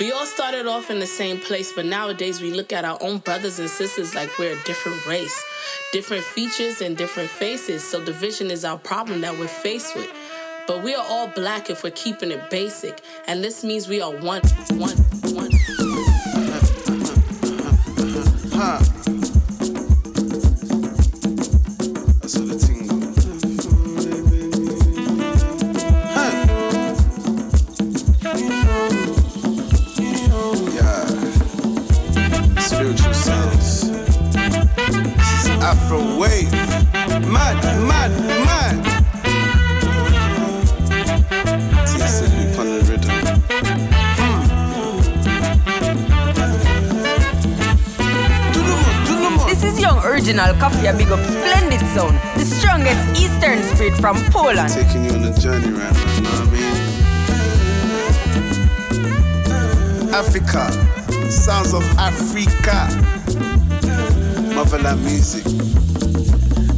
We all started off in the same place, but nowadays we look at our own brothers and sisters like we're a different race, different features and different faces. So division is our problem that we're faced with. But we are all black if we're keeping it basic, and this means we are one, one, Original Coffee Big Up Splendid the strongest Eastern spirit from Poland. Taking you on a journey right now, you know what I mean? Africa, sounds of Africa, motherland music.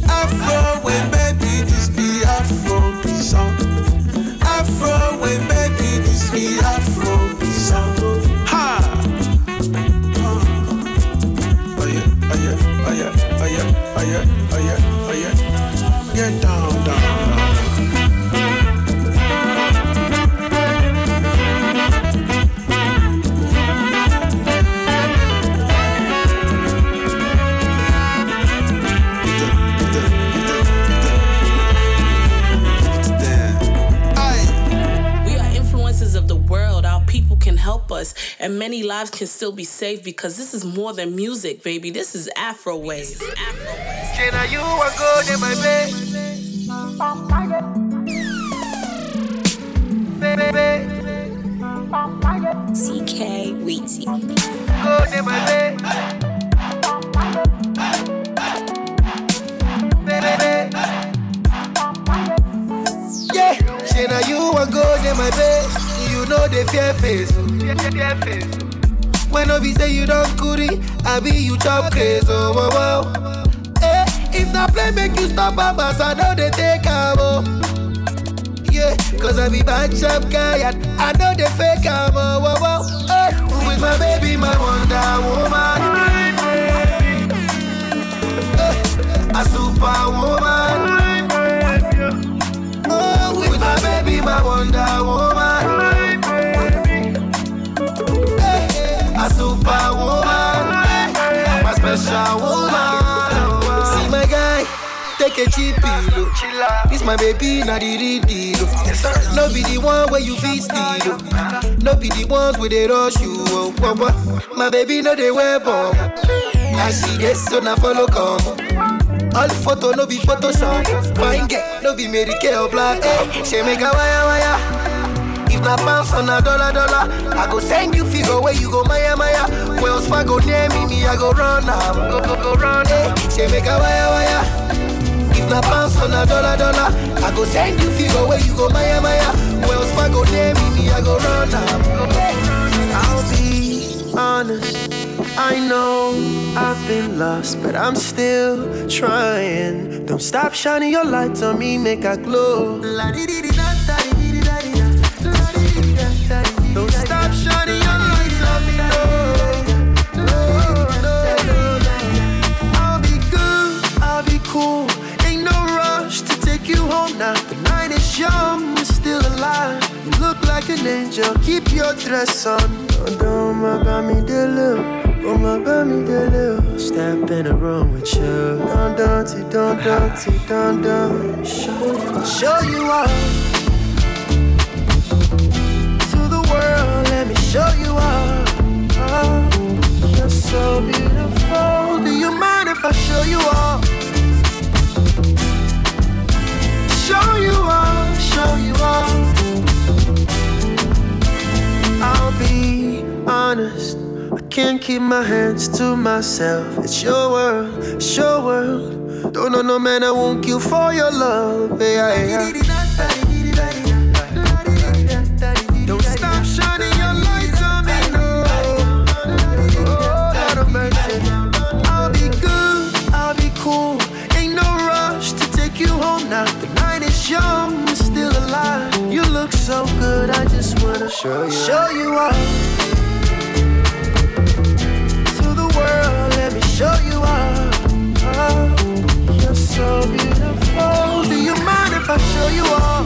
Afro way, baby, this be Afro song. Afro way, baby, this be Afro oh yeah, and many lives can still be saved because this is more than music, baby. This is Afro wave. Afro wave. Chena, you are good in my bed. CK Weezy. good in my bed. Yeah. Chena, you are good in my bed. You know the fear face. Oh. Oh. When I be say you don't goody, I be you chop crazy. Oh, wow, wow. Eh, if not play, make you stop, babas. I know they take am, oh. Yeah, cause I be bad chap guy and I know they fake am, oh, wow, wow. Eh, with my baby, my Wonder Woman. Eh, a superwoman. Oh, with my baby, my Wonder Woman. Special woman. See my guy, take a cheap pillow. This my baby, not the real deal. No be the one where you feel steal. No be the ones where they rush you. Oh, oh, oh. My baby, no they wear bomb. I see this, so now follow come. All photo no be Photoshop. Fine get no be Mary Kay or black. Hey, she make a wire wire. If na pounds on a dollar dollar, I go send you figure where you go Maya Maya. Wells Fargo near me, me I go run am. Go go go run. Eh. Hey, she make a wire wire. If na pounds on a dollar dollar, I go send you figure where you go Maya Maya. Wells Fargo near me, me I go run am. I'll be honest. I know I've been lost, but I'm still trying. Don't stop shining your lights on me, make I glow. Don't like an angel, keep your dress on. Oh, don't my got me deliver. Oh my got me deliver. Step in the room with you. Don't don't don't don't don't don't. Show you, show you all to the world. Let me show you all. You're so beautiful. Do you mind if I show you all? Show you all, show you all. I'll be honest. I can't keep my hands to myself. It's your world, it's your world. Don't know no man I won't kill for your love. Yeah, yeah. so good, I just wanna show you, show you off to the world. Let me show you off. Oh, you're so beautiful. Do you mind if I show you off?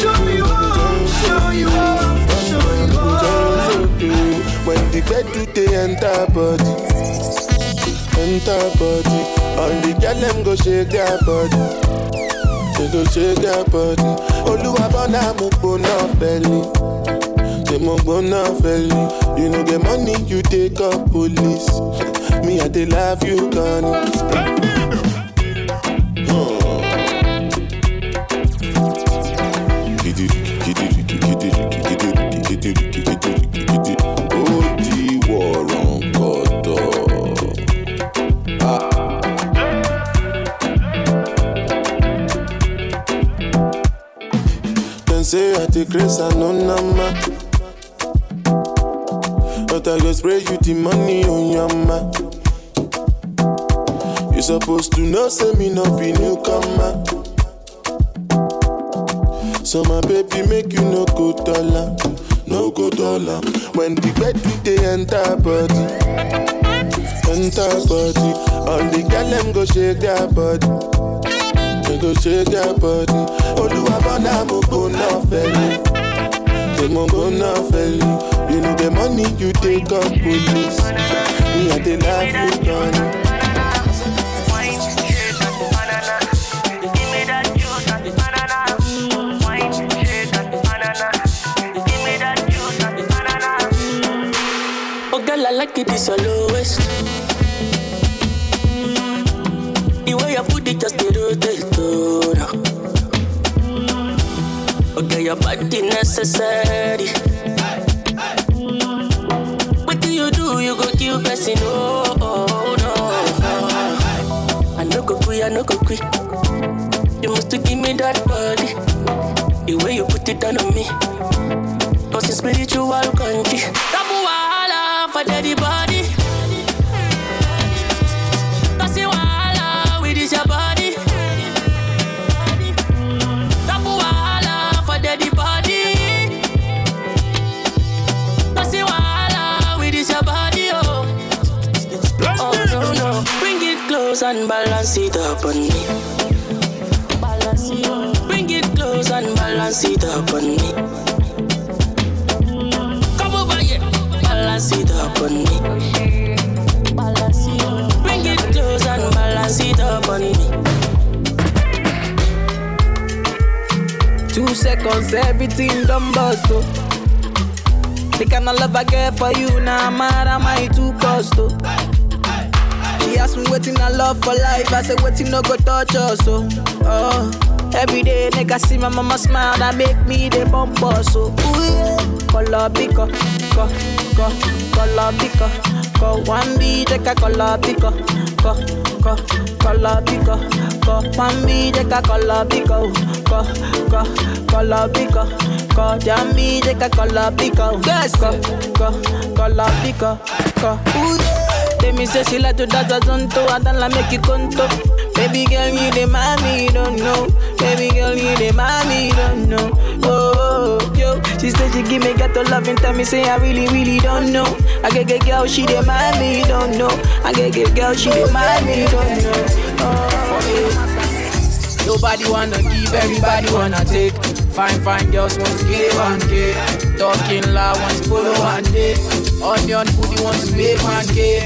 Show you off, show you off, show you off. When the bed do they enter body, enter body, all the girl them go shake their body they go shake their body. Oluwa bona mo gbona belly, they mo gbona belly. You know get money you take up police. Me I dey love you. Ó grace and no nama. But I go spray you the money on your ma. You supposed to know say me no be newcomer. So my baby make you no go dollar, no go dollar. When the bed do they enter body, enter body. All the girl them go shake their body, they go shake their body. Oluwa bona mo go na they mo go na feli. You know the money you take up police. Me I dey love you, Connie. Oh I like it, your lowest. The way you put it just the rotate, oh. Your body necessary. What do you do? You go kill person, oh, oh no. I no go quit, I no go quit. You must give me that body. The way you put it down on me. Cause it's spiritual country. Double wahala for daddy body. And balance it up on me. Bring it close and balance it up on me. Come over here, balance it up on me. Bring it close and balance it up on me. Two seconds, everything done bust, oh. The kind of love I get for you, now nah, mad am I too cost, oh. Asked me waiting I love for life, I said waiting no go touch us, oh. oh. Every day, nigga see my mama smile, that make me the bump us, so ooh yeah. Color pico, co, co, color pico, co. One B, take a color pico, co, co, color pico, co. One B, take a color pico, co, co, color pico, co. Jammy, take a color pico, yes, co, co, color pico, co. Ooh yeah. Tell me say she like to dance a zonto, I don't like make you conto. Baby girl, you the mommy, you don't know. Baby girl, you the mommy, don't know. Oh, oh, yo. She said she give me ghetto love and tell me say I really, really don't know. I get get girl, she the mommy, you don't know. I get get girl, she the mommy, you don't know. Oh. Nobody wanna give, everybody wanna take. Fine, fine girls want to give one K. Talking loud want to follow one day. Onion booty want to make one K.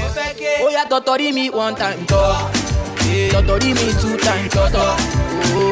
Oh yeah, totori me one time talk. Totori me two time toto.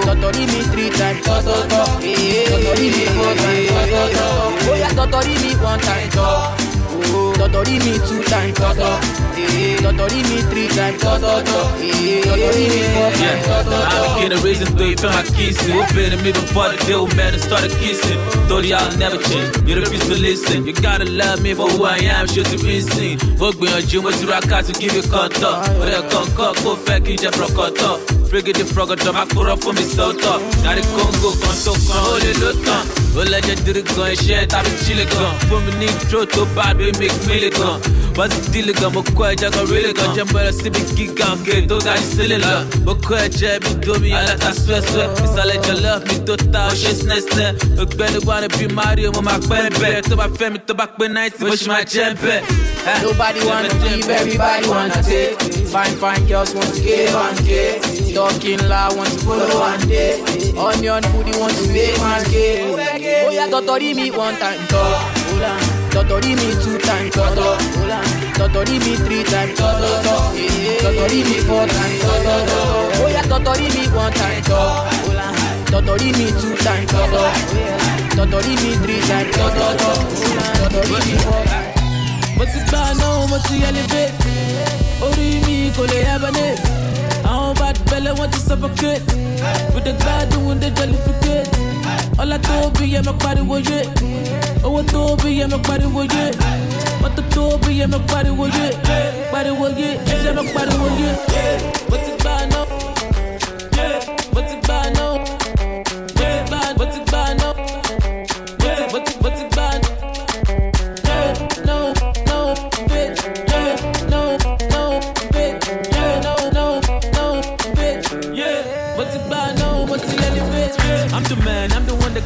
Totori me three time toto. Totori me four time toto. Oh yeah, totori me one time talk. Totori me two time toto. Eh, Totori me three time toto. Eh, Totori me four time Yeah, toto. I begin a reason to three for my kissing. Been in me before the deal, man, and started kissing. Thought y'all never change. You don't refuse to listen. You gotta love me for who I am, sure to be seen. Work me on you, what you rock out to give you contact. But I can't cut, go fake, you just broke. Frigga the frog, I'm a kura for me, so talk. Now the Congo, come to come, hold it, look on. Well, let you do the gun, shit, I've been chilling gun. For me, need throw to bad, we make milligan. What's the deal, gun? But quite, I got really gun. Jump by the city, kick out, get those guys silly love. But quite, Jab, me do me, I let that sweat, sweat. It's all let you love me, to tell, shit's nice, there. Look, better wanna be Mario, with my baby. To my family, to back when nights, push my jump back. Nobody wanna give, everybody wanna take. Fine, fine girls want to give and get. Talking loud, want to follow one day. Onion booty want to make man get. Oh yeah, totori me one time, talk. Totori me two times, toto. Totori me three times, toto. Totori me four times, toto. Oh yeah, totori me one time, talk. Totori me two times, toto. Totori me three times, toto. Totori me four times. mo ti gbà náà mo ti elevate orí mi kò lè hibernate àwọn bad belle wọ́n ti suffocate with the gbádùn with the jollificate ọlá tó bí yẹ mọ pariwo yé bí yẹ mọ pariwo yé mọ́tò bí yẹ mọ pariwo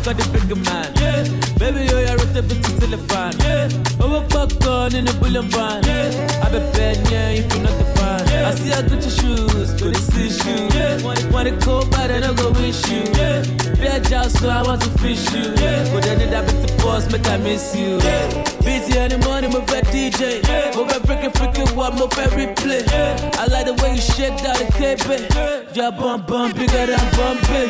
The got the bigger man. Yeah, baby, yo, you're a bit to telephone. Yeah, oh, over popcorn in a bullion van. Yeah, I be bad, yeah, if you're not the fan. Yeah, I see I got your shoes, go to see. Yeah, want, want to go, but I don't go wish you. Yeah, bad job, so I want to fish you. Yeah, but then that bit the boss, make I miss you. Yeah, busy in the morning, move a DJ. Move a freaking freaking what, move a replay. I like the way you shake that the cape. Yeah, bum bum bigger than bumpy.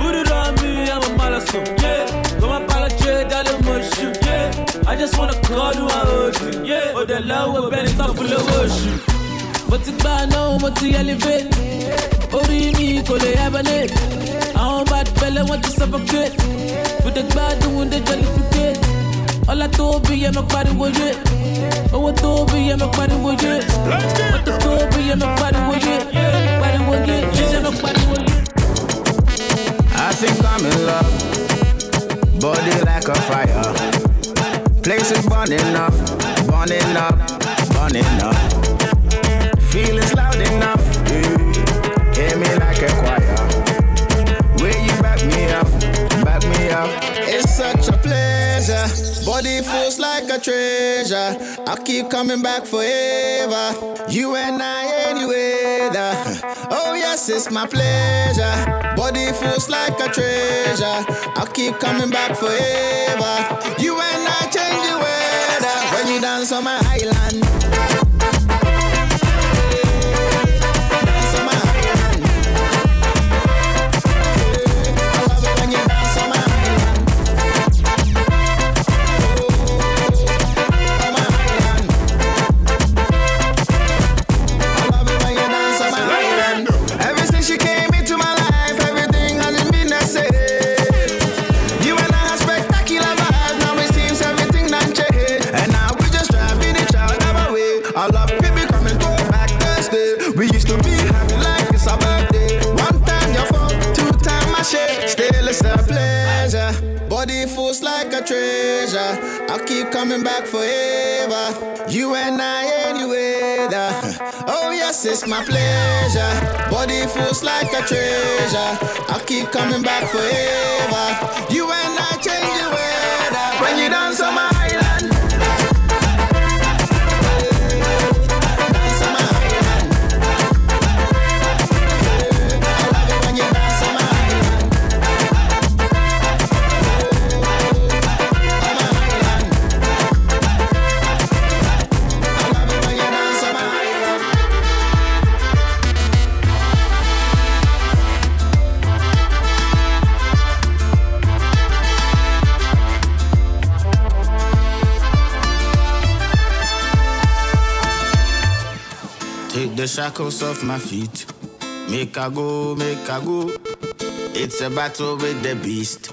Put it on me, I'm a malasso. Yeah, go my apologize, that emotion. Yeah, I just wanna call you, hold you. Yeah, oh, the love will oh, bend it up full of worship. Mo ti gbà náà, mo ti elevate. Orí mi kò lè hibernate. Àwọn bad belle wọ́n ti suffocate. With the gbádùn, with the jollificate. Ọlá tó bí yẹ mọ pariwo yé. Owó tó bí yẹ mọ pariwo yé. Mọ́tò tó bí yẹ mọ pariwo yé. Pariwo yé, yẹ mọ pariwo yé. I think I'm in love. Body like a fire. Place is burning up, burning up, burning up. Body feels like a treasure. I'll keep coming back forever. You and I, any weather. Oh, yes, it's my pleasure. Body feels like a treasure. I'll keep coming back forever. You and I change the weather when you dance on my island. Coming back forever. You and I anyway. Oh yes, it's my pleasure. Body feels like a treasure. I'll keep coming back forever. You and I change the weather when you dance on my shackles off my feet. Make I go, make I go. It's a battle with the beast.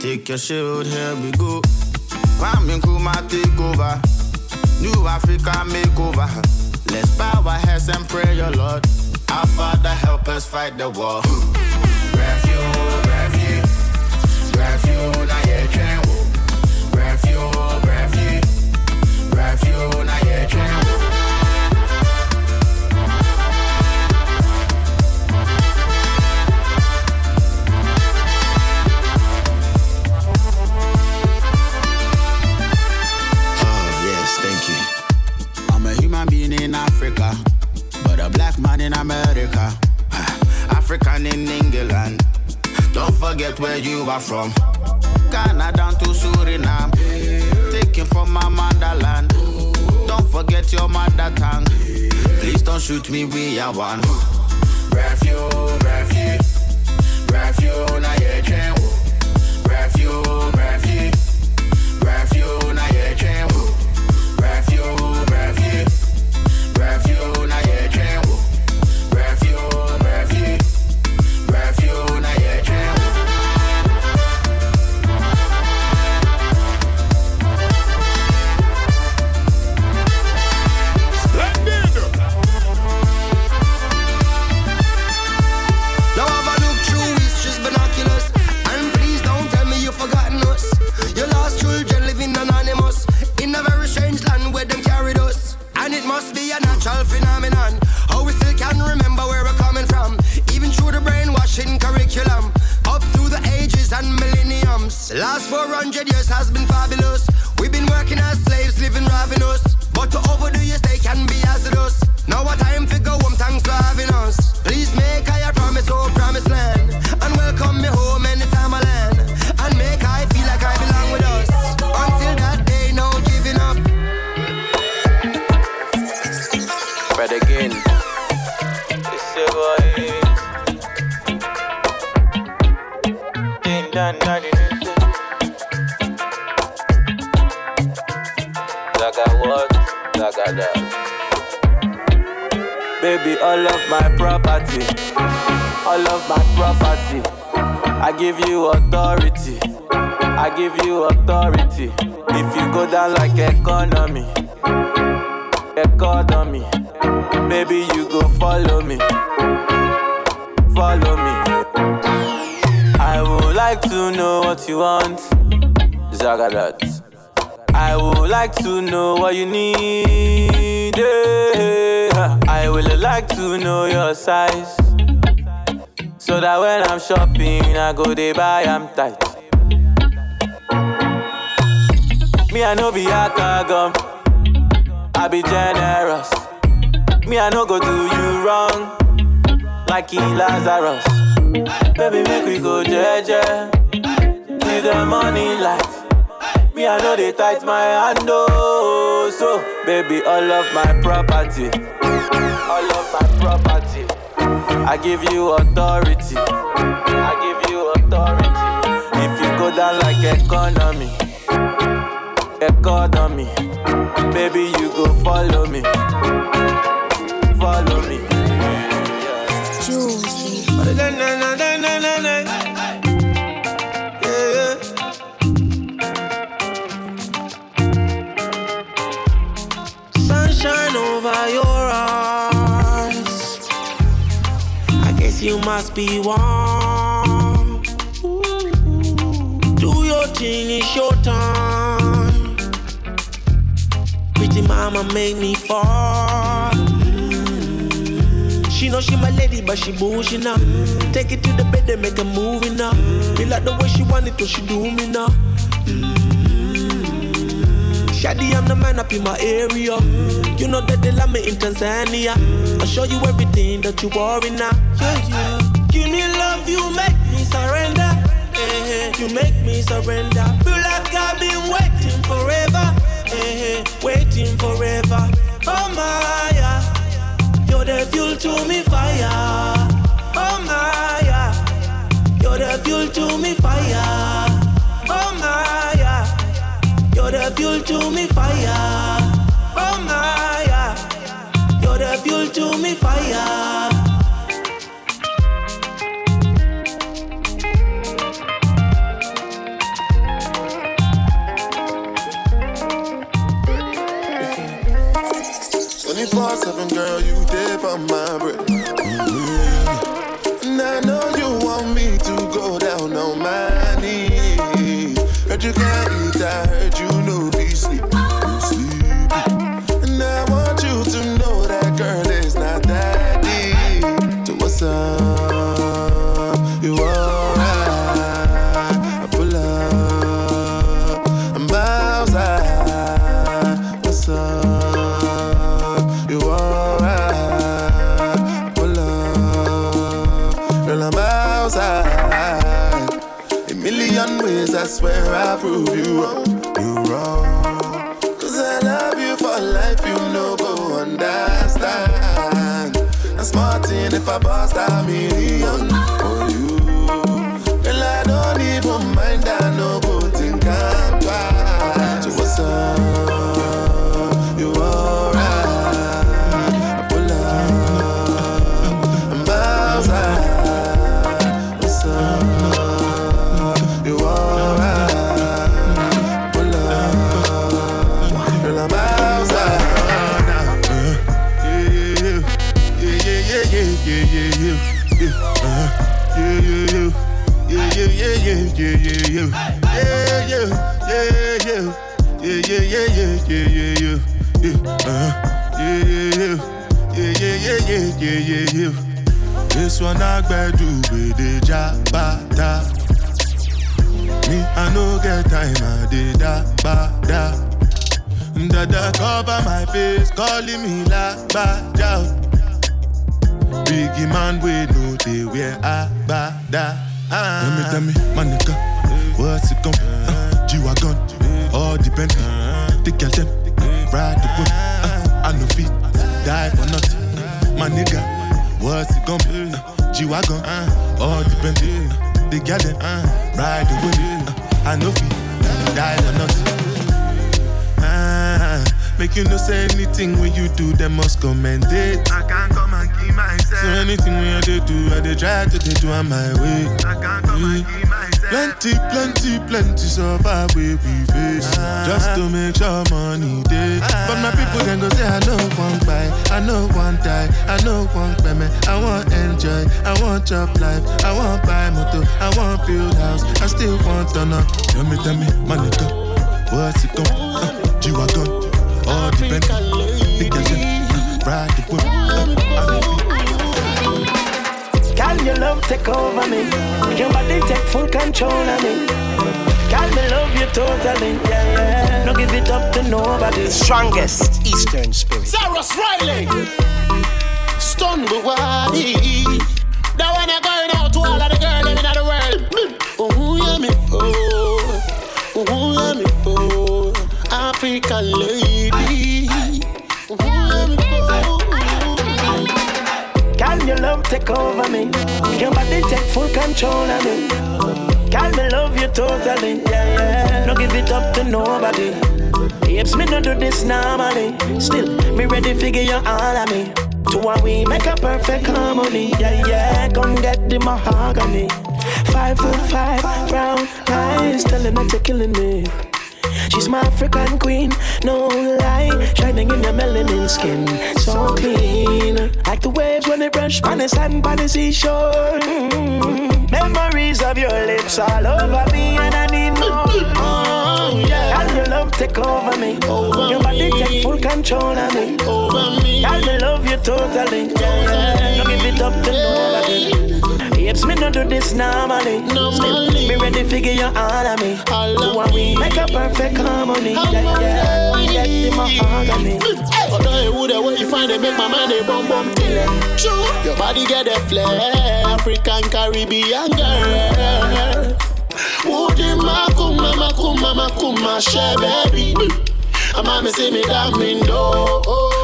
Take your shield, here we go. Kwame Nkrumah take over. New Africa makeover. Let's bow our heads and pray, your Lord. Our Father, help us fight the war. Refuge, refuge, refuge, in America, African in England. Don't forget where you are from. Ghana down to Suriname. Taken from my motherland. Don't forget your mother tongue. Please don't shoot me, we are one. Refuge, refuge. Refuge, na Refuge, refuge. Economy. Baby, you go follow me. Follow me. I would like to know what you want. Zagadat. I would like to know what you need. yeah. I would like to know your size. So that when I'm shopping, I go they buy, I'm tight. Me, I know be a gum. I be generous. Me, I no go do you wrong. Like he Lazarus. Baby, make we go jeje. Till the money light. Me, I know they tight my hand, oh. So, baby, all of my property. All of my property. I give you authority. I give you authority. If you go down like economy, economy, baby, you go follow me. Follow me. Yeah. Sunshine over your eyes. I guess you must be warm. Do your thing, it's your time. Mama make me fall. She know she my lady, but she bullshit up. Take it to the bed and make a movie now. Me like the way she want it, so she do me now. Shady, I'm the man up in my area. You know that they love me in Tanzania. I'll show you everything that you worry now. Yeah, yeah. Give me love, you make me surrender. You make me surrender. Feel like I've been waiting forever. Waiting forever. Oh my. You're the fuel to me fire. Oh my. You're the fuel to me fire. Oh my. You're the fuel to me fire. Oh my. You're the fuel to me fire. Seven, girl, you dip on my bread. a bastard, me One I do with the jabata. Me, I no get time, I did da ba da. Dada cover my face, calling me la ba da. Biggie man, we know they wear a ba da. Tell me, tell me, my nigga, what's it gon'? Uh, G-Wagon, all depend. The girl them, ride the whip. Uh, I no fit, die for nothing. My nigga, what's it gon' be? Uh, G-Wagon, all depend. The girl them, ride the whip. Uh, I no fit, die for nothing. Ah, make you no say anything when you do, them must commend it. I can't come and keep myself. So anything when I do, I dey try to do on my way. I can't come and keep myself. Plenty, plenty, plenty suffer we we face just to make sure money day. But my people then go say I know one buy, I know one die, I know one payment. I want enjoy, I want job life, I want buy motor, I want build house, I still want to know. Tell me, tell me, my nigga. What's it gon' uh, G-Wagon, all depend The your love take over me? Your body take full control of me. Can me love you totally? Yeah, yeah. No give it up to nobody. Strongest Eastern spirit. Tarrus Riley, Stonebwoy. That one I going out to all of the girls in the world. Oh, yeah, me for. Oh, yeah, me for. African lady. Take over me? Your body take full control of me. Can me love you totally? Yeah, yeah. No give it up to nobody. Hips me no do this normally. Still, me ready figure you all of me. To what we make a perfect harmony. Yeah, yeah. Come get the mahogany. Five foot five, brown eyes, telling that you're killing me. She's my African queen, no lie. Shining in your melanin skin, so clean. Like the waves when they brush on the sand by the seashore. Mm. Memories of your lips all over me, and I need more. Oh, yeah. And your love take over me. Over your body me. take full control of me. Over me. And I love you totally. Yeah. No give it up to nobody. Hips me no do this normally. Still, me ready figure you all of me. All of me. Make a perfect harmony. Yeah, yeah. We get the mahogany. I tell you who the way you find it, make my mind a bum bum True, your body get a flair, African Caribbean girl. Woody makuma makuma makuma she baby. A mommy see me damn do,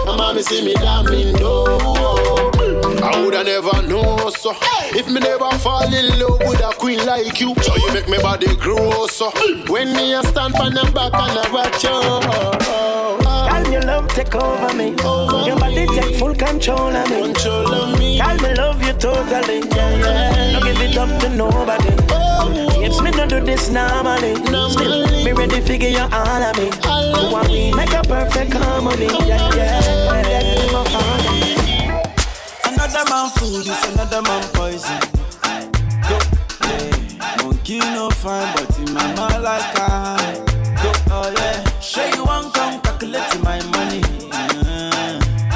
a mommy see me damn do. I woulda never know so. If me never fall in love with a queen like you, so you make me body grow so. When me a stand on the back and I watch you. Oh, oh, oh. Can your love take over me? Over your body take full control of me. Control of me. Can me love you totally? Yeah, yeah. No give it up to nobody. Hips me no do this normally. Still, me ready figure you all of me. All of me. Make a perfect harmony. Yeah, yeah. Harmony. Another man food is another man poison. Go, yeah. Monkey no fine, but in my mind like I. Go, oh yeah. Sure you want come calculate my money.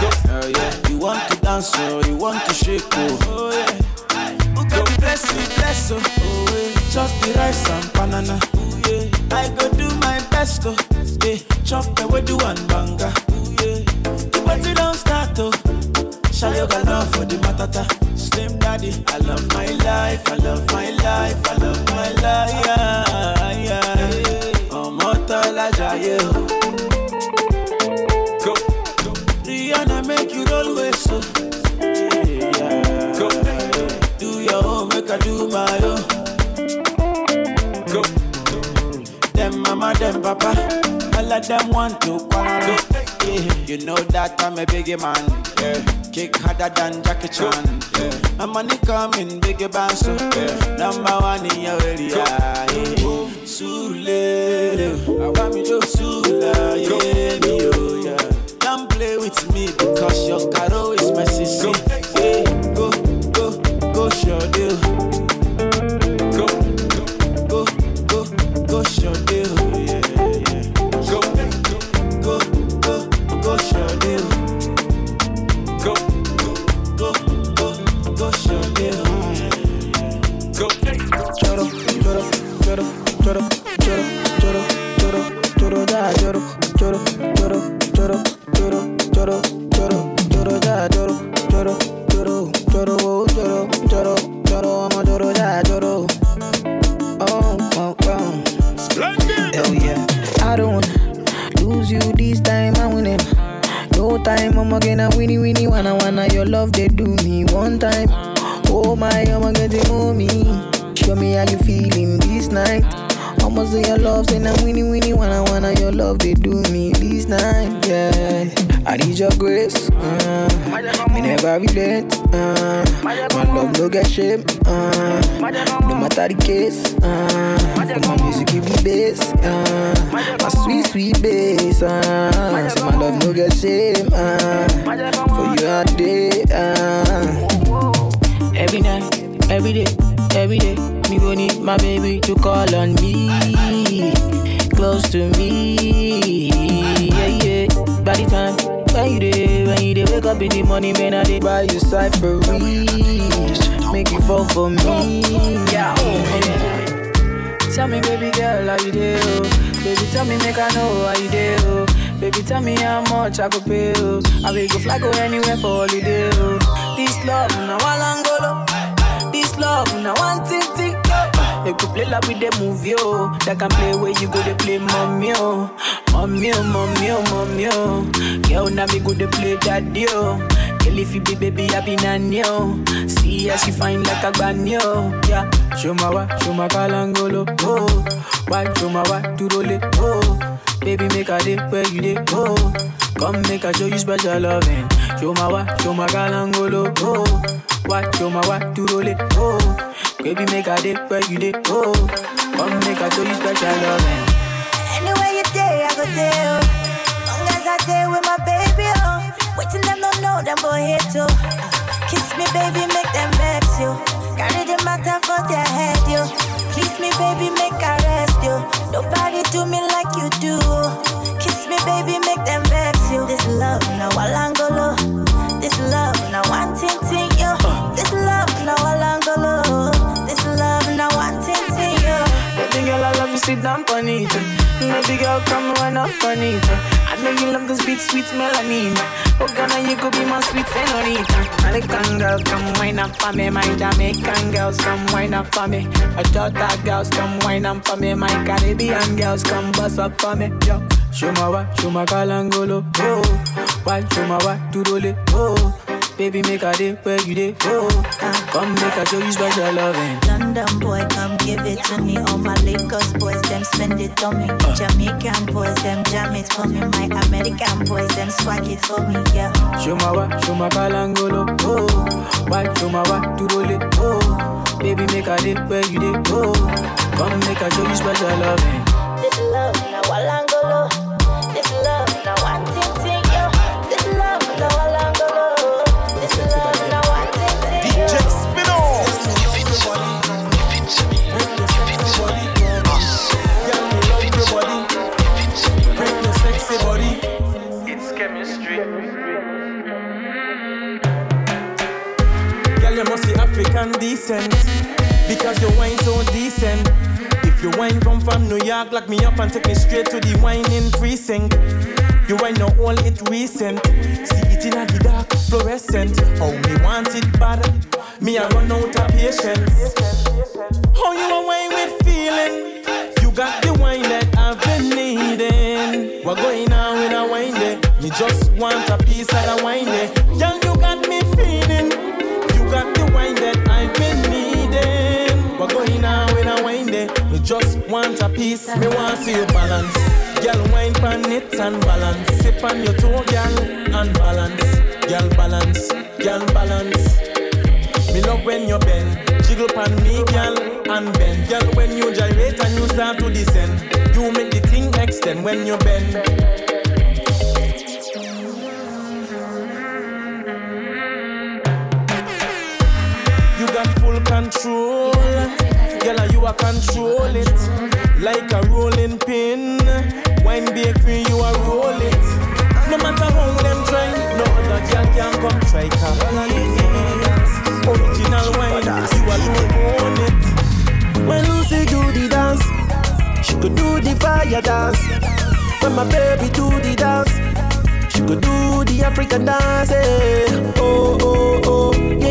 Go, oh yeah. You want to dance or you want to shake oh, oh yeah. Who can bless you, bless oh, oh yeah. Chop the rice and banana. Ooh, yeah. I go do my best oh, yeah. Chop the way do one banga. Ooh, yeah. The party don't start oh. Shayo got love for the matata. Slim daddy, I love my life, I love my life, I love my life. Yeah, yeah. Ọmọ tọ́lá jayé. Go. Rihanna make you roll waist so. Yeah. Go. Do your own, make I do my own. Go. Dem mama, them papa all of them want to quarrel. Yeah. You know that I'm a biggie man. Yeah. Kick harder than Jackie Chan. Yeah. My money coming, biggie band so yeah. Number one in your area. Yeah. Sule, I want me to Sula, yeah, me oh. Yeah. Show my wa, show my kalangolo, oh. Why, show my wa, it, oh. Baby, make a day where you dey, oh. Come make I show you special loving. Show my wa, show my galangolo, oh. Why, show my wa, it, oh. Baby, make a day where you dey, oh. Come make I show you special loving. Anywhere you day, I go there. oh. Long as I day with my baby, oh. Waiting them don't know them boy here too. Oh. Kiss me, baby, make them vex you. Matter for their head, yo. Kiss me, baby, make I rest you. Nobody do me like you do. Kiss me, baby, make them vex you. This love, now Walangolo. This love, now one ting ting, yo. This love, now Walangolo. This love, now one ting ting, yo. Baby girl, I love you, sit down on. Baby girl, come run up on it. I know you love this beat, sweet melanin. Oh, Ghana, you could be my sweet senorita. American girls, come wine up for me. My Jamaican girls, come wine up for me. My Jota girls, come wine up for me. My Caribbean girls, come bust up for me. Yo. Show my wa, show my kalangolo, oh. Why, show my wa, to oh. Baby, make a day where you day, oh. Come make a show you special loving. London boy, come give it to me. All my Lagos boys, them spend it on me. Uh. Jamaican boys, them jam it for me. My American boys, them swag it for me, yeah. Show my wa, show my kalangolo, oh. Why, show my wa, to roll it, oh. Baby, make a day where you day, oh. Come make a show you special loving. decent. Because your wine so decent. If your wine come from New York, lock me up and take me straight to the whining precinct. You ain't no all it recent. See it in the dark, fluorescent. Oh, me want it bad. Me I run out of patience. How oh, you a wine with feeling? You got the wine that I've been needing. We're going on with a wine day. Me just want a piece of the wine. Just want a piece, me want see you balance. Girl, wine pan it and balance. Sip on your toe, girl, and balance. Girl, balance, girl, balance. Me love when you bend, jiggle pan me, girl, and bend. Girl, when you gyrate and you start to descend, you make the thing extend when you bend. control. Girl, you a control it like a rolling pin. Wine bakery, you a roll it. No matter how them try, no other girl can come try. Original wine, you alone own it. When Lucie do the dance, she could do the fire dance. When my baby do the dance, she could do the African dance. Eh. Oh oh oh.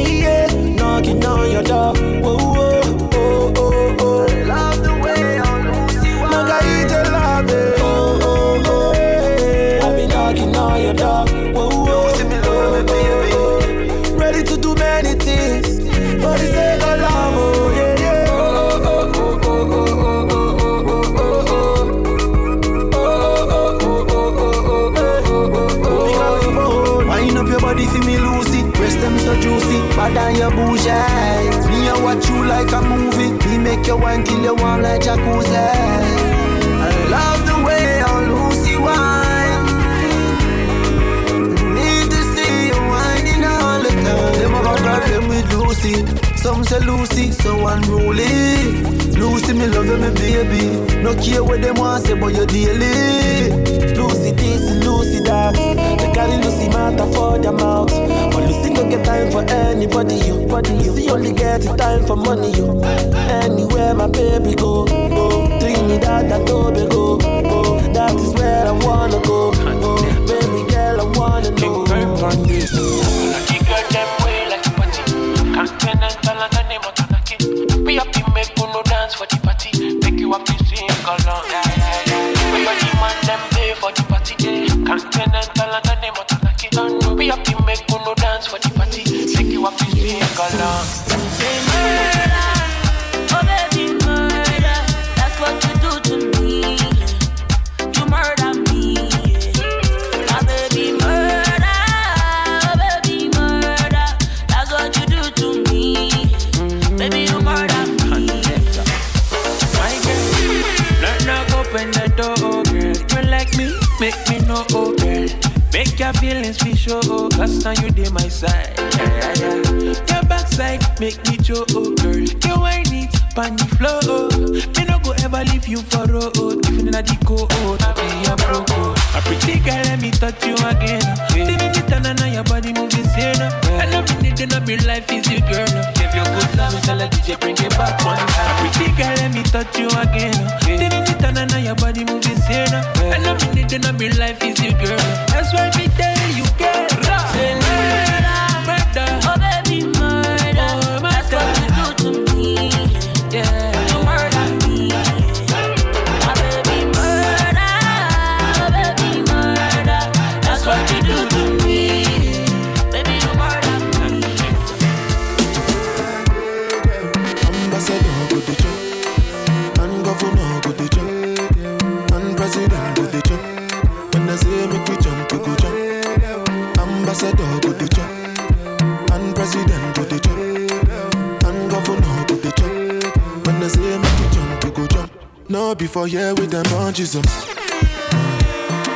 up before here with them bunches up.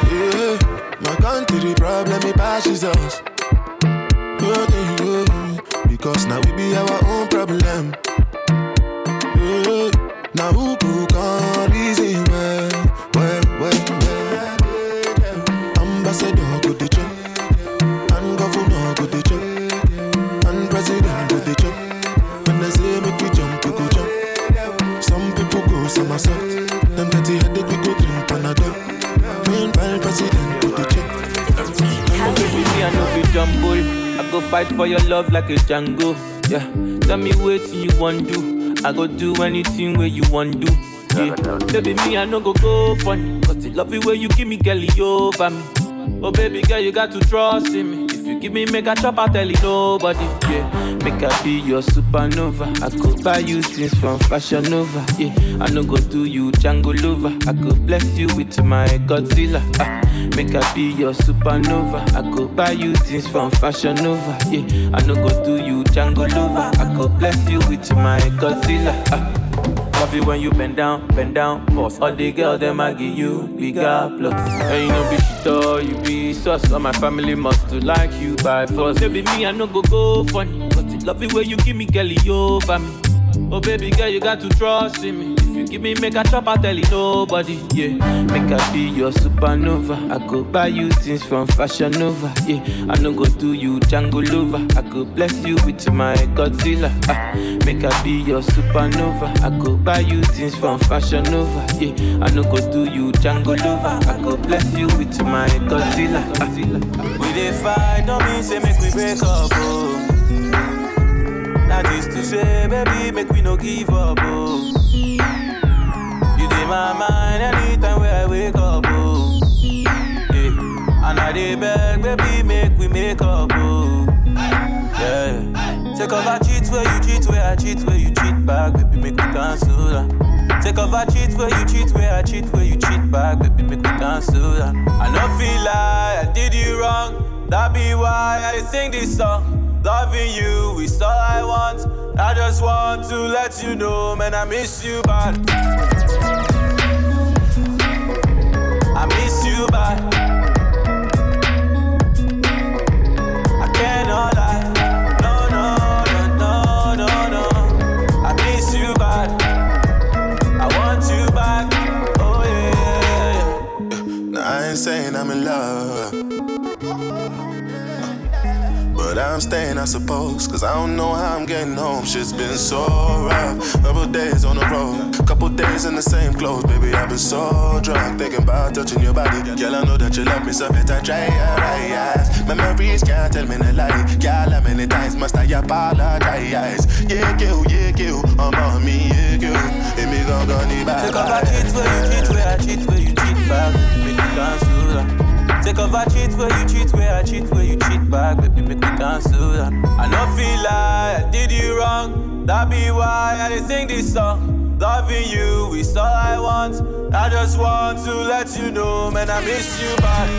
Yeah, my country problem it passes us. Because now we be our own problem. for your love like a Django. Yeah, tell me what you want do. I go do anything where you want do. Yeah, baby, me I no go go funny. Cause the love you where you give me, girl, you over me. Oh baby girl, you got to trust in me. If you give me, make a chop, I tell you nobody. Yeah make I be your supernova. I could buy you things from Fashion Nova. Yeah, I no go do you Django Lover. I could bless you with my Godzilla. Ah, make I be your supernova. I could buy you things from Fashion Nova. Yeah, I no go do you Django Lover. I could bless you with my Godzilla. Ah. Love you when you bend down, bend down. Boss all the girls, them I give you bigger plus. And you know be shit or you be sus. All my family must to like you by force. Baby, me I no go go funny. Love it when you give me girl over me. Oh baby girl, you got to trust in me. If you give me make a chop, I tell you nobody. Yeah, make I be your supernova. I go buy you things from Fashion Nova. Yeah, I no go do you Django Lover. I go bless you with my Godzilla. Ah, make I be your supernova. I go buy you things from Fashion Nova. Yeah, I no go do you Django Lover. I go bless you with my Godzilla. Ah. We dey fight, don't mean say make we break up, oh. That is to say, baby, make we no give up, oh. You dey my mind anytime where I wake up, oh. Yeah. And I dey beg, baby, make we make up, oh. Yeah. Take off I cheat where you cheat, where I cheat, where you cheat back, baby, make we cancel that. Take off I cheat where you cheat, where I cheat, where you cheat back, baby, make we cancel that. I no feel like I did you wrong, that be why I sing this song. Loving you is all I want. I just want to let you know, man, I miss you bad. I miss you bad. I'm staying, I suppose, cause I don't know how I'm getting home. Shit's been so rough. Couple days on the road, couple days in the same clothes, baby. I've been so drunk, thinking about touching your body. Girl, I know that you love me, so better try your eyes. Memories can't tell me the lie. Girl, how many times must I apologize? Yeah, girl, yeah, girl, I'm on me, yeah, girl. And me gon' go need back. Take off I cheat where you cheat, where I cheat, where you cheat back. Make me cancel that. Take off I cheat where you cheat, where I cheat, where you cheat back. Baby, make me cancel that. I no feel like I did you wrong. That be why I did sing this song. Loving you is all I want. I just want to let you know, man, I miss you bad.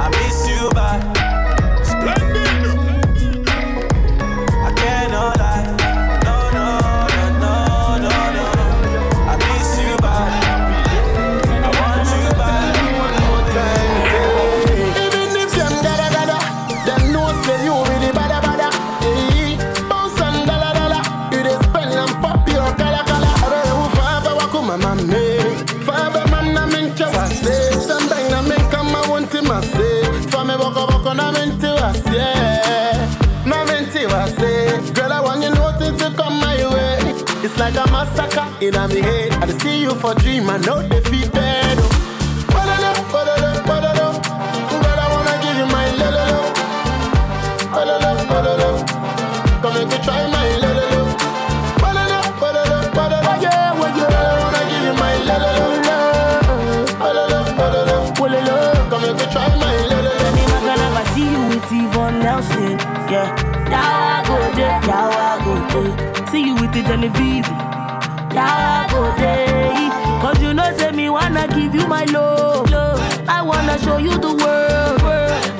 I miss you bad. Boko boko na minti wase, na minti wase. Girl, I want you notice you come my way. It's like a massacre in me head. I see you for dream, I know defeated. Yeah. Now I go there, there. See you with the Genevieve. Now I go there. Cause you know, say me wanna give you my love. I wanna show you the world.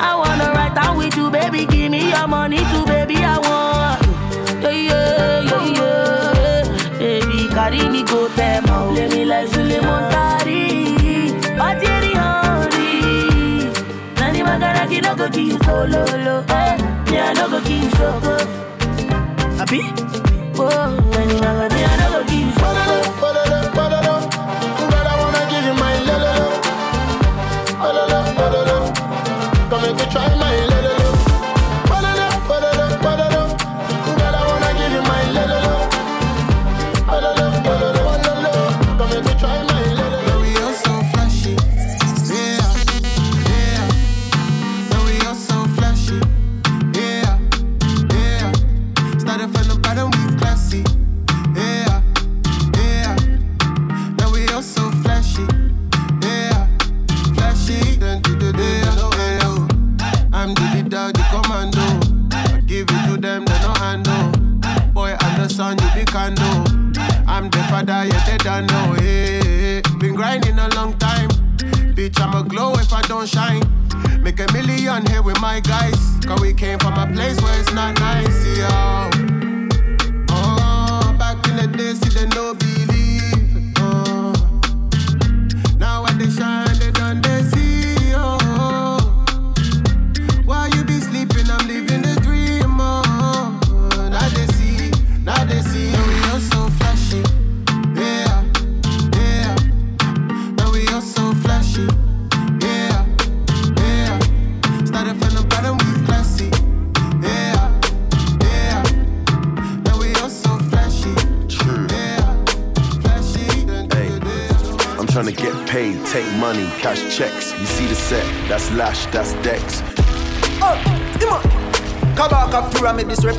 I wanna write down with you, baby. Give me your money too, baby. I want. Yeah, yeah, yeah, yeah. Baby, carry me go them out. Let me like Sulley Muntari. Batiri Henry. Nani magana ki no go kill solo lo. Eh, me I no go solo. Abi? Oh, nani magana me I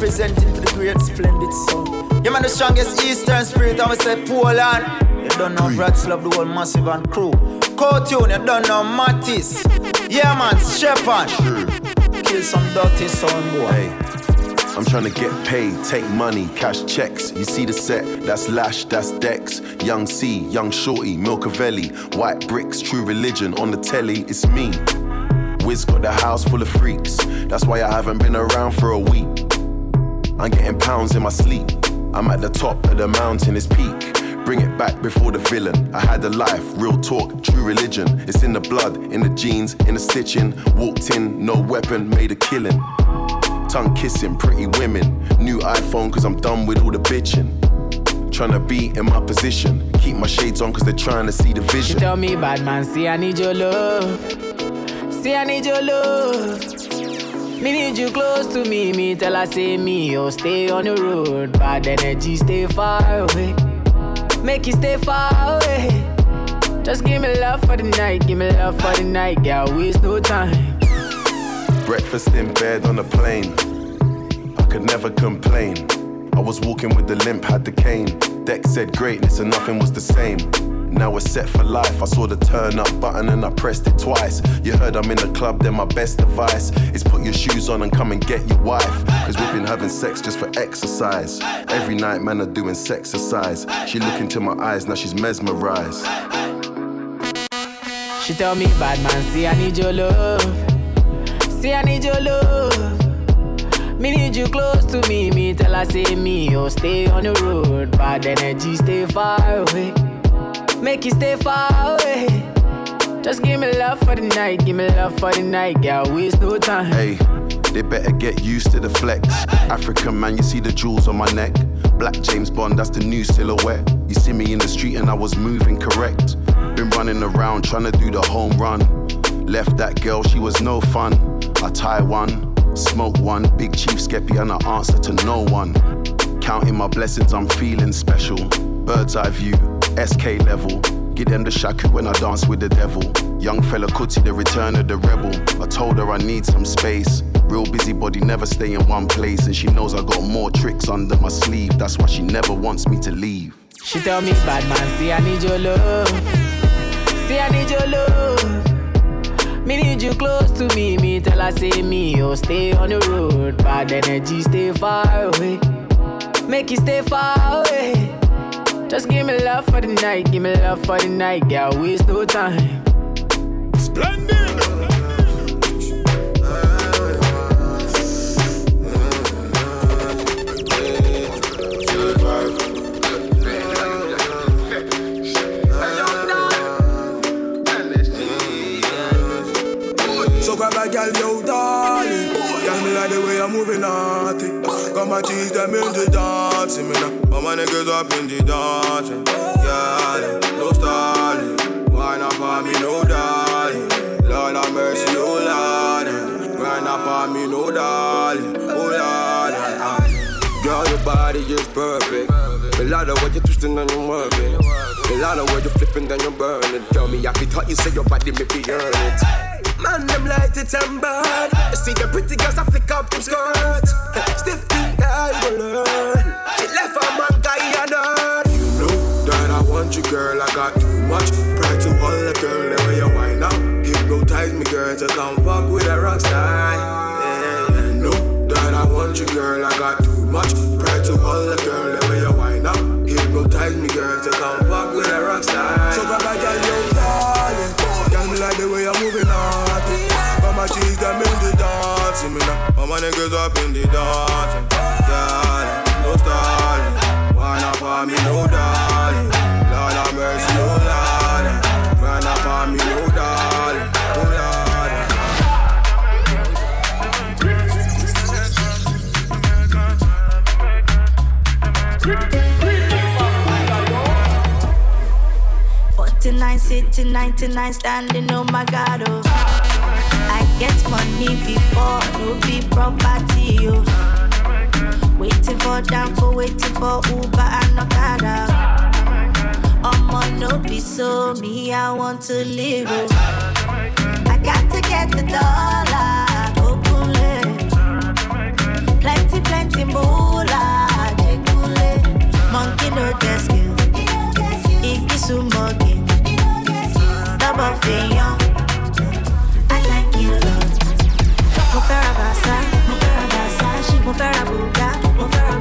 representing for the great splendid sound. You man the strongest eastern spirit, I would say Poland. You don't know Brats love the whole massive and crew. Cartoon, you don't know Mattis. Yeah man, Shepherd. Kill some dirty sound boy. Hey, I'm trying to get paid, take money, cash checks. You see the set, that's Lash, that's Dex. Young C, Young Shorty, Milcavelli, White Bricks, True Religion on the telly, it's me. Wiz got the house full of freaks, that's why I haven't been around for a week. I'm getting pounds in my sleep. I'm at the top of the mountain, it's peak. Bring it back before the villain. I had a life, real talk, true religion. It's in the blood, in the jeans, in the stitching. Walked in, no weapon, made a killing. Tongue kissing, pretty women. New iPhone, cause I'm done with all the bitching. Tryna be in my position. Keep my shades on, cause they're trying to see the She vision. tell me, bad man, see I need your love. See I need your love. Me need you close to me. Me tell her say me, oh stay on the road. Bad energy, stay far away. Make you stay far away. Just give me love for the night, give me love for the night, girl. Waste no time. Breakfast in bed on a plane. I could never complain. I was walking with the limp, had the cane. Deck said greatness and nothing was the same. Now we're set for life. I saw the turn up button and I pressed it twice. You heard I'm in the club, then my best advice is put your shoes on and come and get your wife. Cause we've been having sex just for exercise. Every night, man, are doing sex exercise. She look into my eyes, now she's mesmerized. She tell me, bad man, see I need your love. See I need your love. Me need you close to me. Me tell her say me, oh stay on the road. Bad energy, stay far away. Make you stay far away. Just give me love for the night, give me love for the night, girl. Waste no time. Hey, they better get used to the flex. African man, you see the jewels on my neck. Black James Bond, that's the new silhouette. You see me in the street and I was moving correct. Been running around trying to do the home run. Left that girl, she was no fun. I tie one, smoke one, big chief skeppy and I answer to no one. Counting my blessings, I'm feeling special. Bird's eye view, SK level. Give them the shaku when I dance with the devil. Young Fela Kuti, the return of the rebel. I told her I need some space. Real busybody, never stay in one place. And she knows I got more tricks under my sleeve. That's why she never wants me to leave. She tell me, bad man, see I need your love. See I need your love. Me need you close to me. Me tell her say me, oh stay on the road. Bad energy, stay far away. Make you stay far away. Just give me love for the night, give me love for the night, girl. Waste no time. Splendid. So grab a girl, yo, darling. Girl, me like the way I'm moving naughty. Got my teeth, them in the dancing. Me now, all my niggas up in the dancing. Yeah, no stalling. Wine up on me, no darling. Lord have mercy, oh Lord. Grind up on me, no darling. Oh Lord. Girl, your body is perfect. A lot of what you're twisting and you're working. A lot of what you're flipping, then you're burning. Tell me, I be thought you say your body make me earn it. Man, them light it and um, bad. You see the pretty girls, I flick up them skirts. Stiff thing that I will learn. She left a man guy and her. You know that I want you, girl. I got too much pride to all the girl. The way you wind up, hypnotize me, girl, to come fuck with a rock star. Yeah, yeah. Know that I want you, girl. I got too much pride to hold a girl. The way you wind up, hypnotize me, girl. To come fuck with a rock star. So grab a girl, you're darling. Girl, me like the way you're moving naughty. My cheese, them in the dancing, me now. All my niggas up in the dancing. Darling, no stalling. Wine up on me, no darling. Lord have mercy, no darling. Wine up on me, no darling. Oh, darling. Forty-nine sitting, ninety-nine standing. Oh my God, oh. Get money before no be property, oh. Waiting for down for waiting for Uber and Okada. I'ma no be so me. I want to live, oh. I got to get the dollar, open Plenty, plenty moolah. Monkey no skill, Iggy sumogi, double fiyan. Mo fẹ́ ra Versa, mo fẹ́ ra Versace, mo fẹ́ ra Buga, mo fẹ́ ra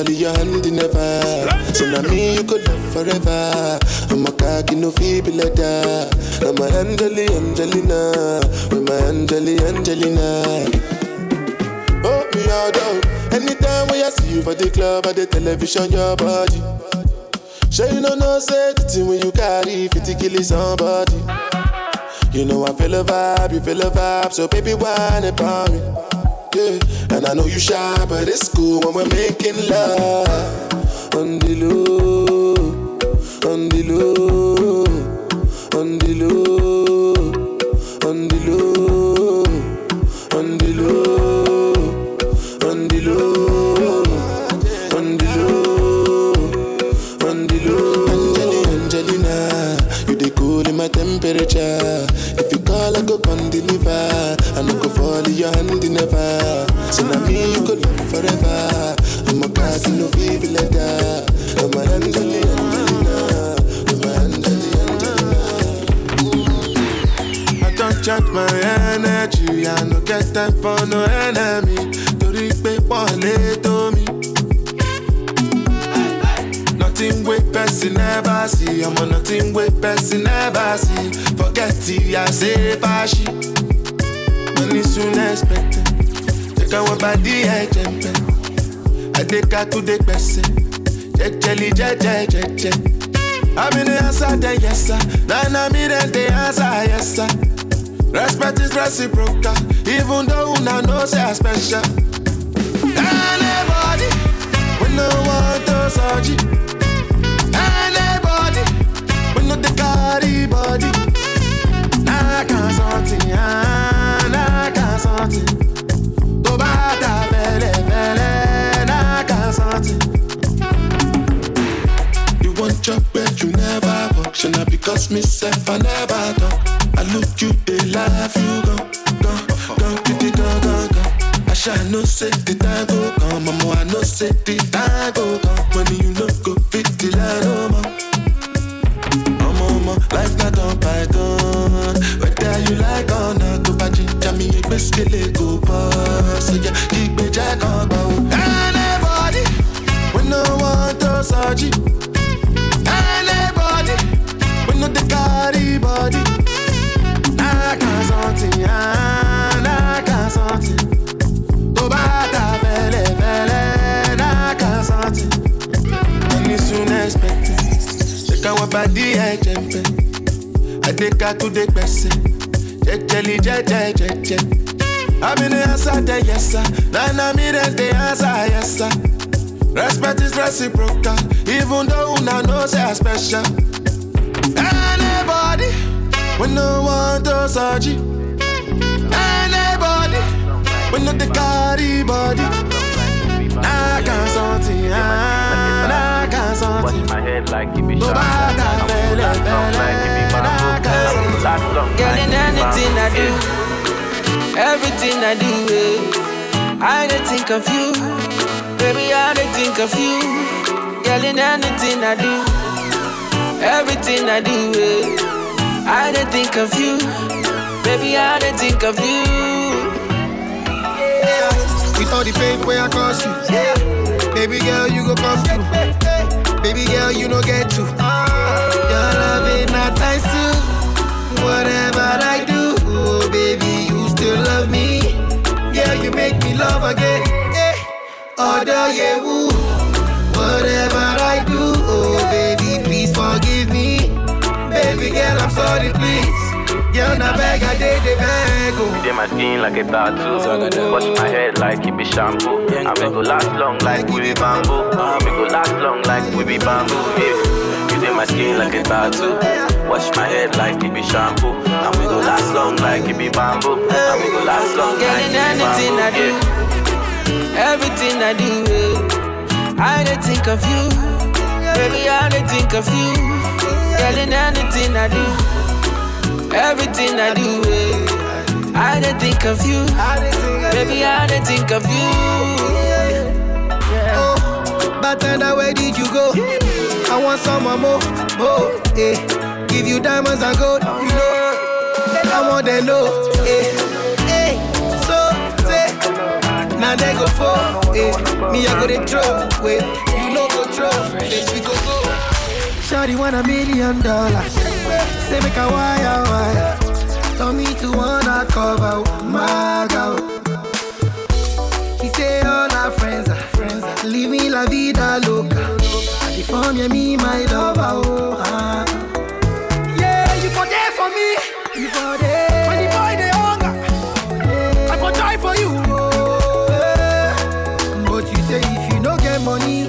in your hand never. So now me you could love forever. I'm a cocky no feeble letter. I'm a Angeli, Angelina, with my Angeli, Angelina. Oh me all out. Anytime when I see you for the club or the television, your body. Sure you know no say the thing when you carry 50 kill somebody. You know I feel a vibe, you feel a vibe, so baby whine about me. Yeah, and I know you shy, but it's cool when we're making love. On the low, on the low, on the low, on the low, on the low, on the low, on the low, on the low. Angelina, Angelina, you the cool in my temperature. So now me you could love forever. I'm a cocky no feeble letter. I'm a Angelina, Angelina, I'm a Angelina, Angelina. I don't charge my energy. I no get time for no enemy. Torí pé wọ́n lè tó mi. Nothing wey person never see. I'm on nothing wey person never see. Forget it, I say fashi. Money soon expected. Our body, I. I take her to the. Jejeli, jeje, jeje. I'm in the answer, then the yes sir. Respect is reciprocal, even though una know say I special. Anybody, we no want to surgery. Anybody, we no the carry body. Nah, can't something, nah, can't something. You you never because myself I never talk. I look you, you say the time come, say the time come. You fit the line, life not on python. Whether you like or not, pass. So yeah, keep me jack on go. Anybody, we no want to surgery. Anybody, we no the carry body. Nah, can't something. To bata fele fele, nah, can't something. Money soon expected. Our body, I jump. I take her to the person. Jejeli, jeje, jeje. I'm in the answer, then yes sir. Now I'm in the answer, yes sir. Respect is reciprocal, even though una know say I special. Anybody, we no want to surgery. Anybody, we no the carry body. Nah, can't something, ah, nah, can't something. my head like it be No shot. bother, fele, fele, nah, can't something. Girl, anything I do, everything I do, eh, I dey think of you. Baby, I dey think of you. Girl, in anything I do, everything I do, eh, I dey think of you. Baby, I dey think of you. With all the pain where I cause you. Baby girl, you go come through. Baby girl, you no get to. Your love ain't not times two. Whatever I do, oh baby, you still love me. Yeah, you make me love again. Yeah. Other yeah, woo. Whatever I do, oh baby, please forgive me. Baby girl, I'm sorry, please. Girl, na beg, I did the beg, oh. You did my skin like a tattoo. Wash my head like it be shampoo. I make go last long like we be bamboo. I make go last long like we be bamboo. Yeah. You did my skin like a tattoo. Wash my head like it be shampoo. I make go last long like it be bamboo. I make go last long Girl, like in it be anything I do, Yeah. everything I do, I dey think of you. Baby, I dey think of you. Girl, in anything I do, everything I do, I dey think of you. Baby, I dey think of you. Oh, bartender, where did you go? I want some more, more, eh. Give you diamonds and gold, you know. I want them know, eh, eh. So say, now they go for, eh. Me I go they throw, wait, you know go throw, then we go go. Shawty want a million dollars, say make a wire wire. Tell me to wanna cover my girl. She say all her friends are friends. are Living la vida loca. California, me my lover. Oh, ah. For try for you. Oh, yeah. But you say if you no get money,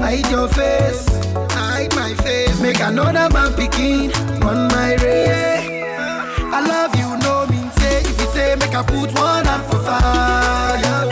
hide your face. Hide my face. Make another man picking on my race. I love you, no mean say. If you say make I put one hand for fire,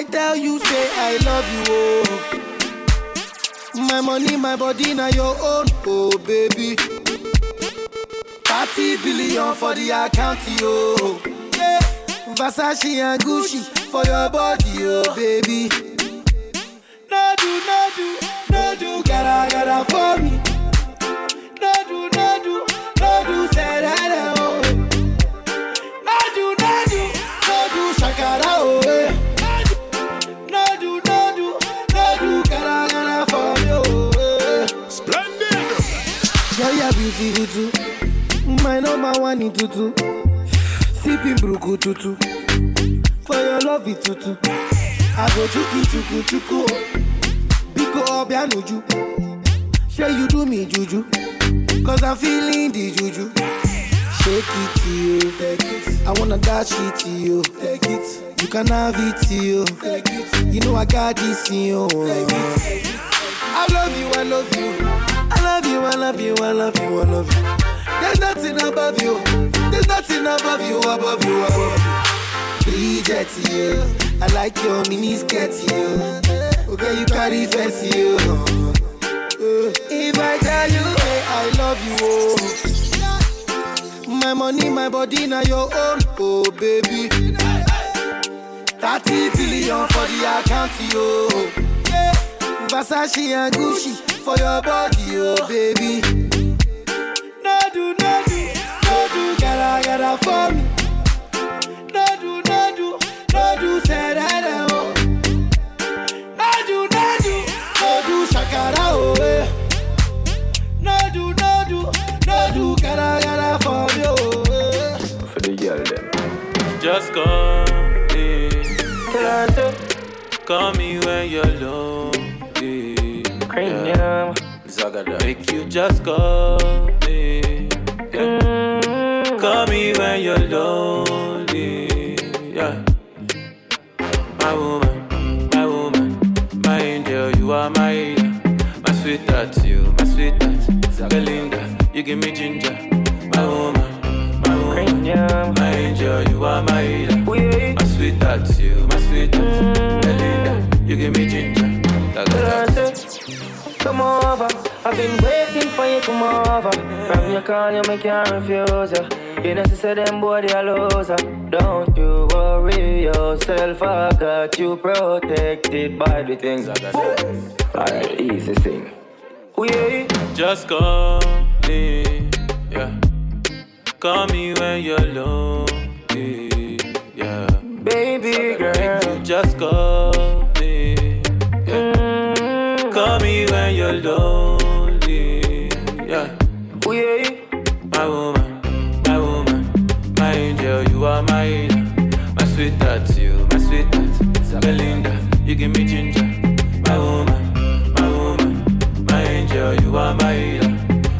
I tell you, say I love you, oh. My money, my body, now your own, oh baby. 30 billion for the account, yo. Yeah. Versace and Gucci for your body, oh baby. No do, no do, no do, gotta, gotta for me. Too. My number one in tutu. Sipping bruku tutu. For your love it tutu. I go chuku chuku. Biko obianuju. Say you do me juju. Cause I'm feeling the juju. Shake it to you. I wanna dash it to you. Take it. You can have it to you. Take it. You know I got this in you. I love you, I love you. I love you, I love you, I love you, I love you. There's nothing above you. There's nothing above you, above you, above you. Bridget, you. I like your mini skirt, you. Okay, you carry fancy, you. If I tell you, hey, I love you, oh. My money, my body, now your own, oh baby. 30 billion for the account, yo. Yeah. Versace and Gucci for your body, oh baby. No do, no do, no do, gotta, gotta for me. No do, no do, no do, say that, oh. No do, no do, no do, shakara, oh, eh. No do, no do, no do, gotta, gotta for me, oh, eh. For the girl them. Just call me. Call me when you're lonely. Kranium. Make you just call me. Yeah. Call me when you're lonely. Yeah. My woman, my woman, my angel, you are my healer. My sweetheart, you, my sweetheart. Belinda, you give me ginger. My woman, my woman, my angel, you are my healer. My sweetheart, you, my sweetheart. Belinda, you give me ginger. Come over, I've been waiting for you. Come over. From your call, you make can't refuse ya. You know, say them boy they a loser. Don't you worry yourself, I got you protected by the things I got. Alright, easy thing. We Just call me, yeah. Call me when you're lonely, yeah. Baby girl, just call give me ginger. My woman, my woman, my angel, you are my healer.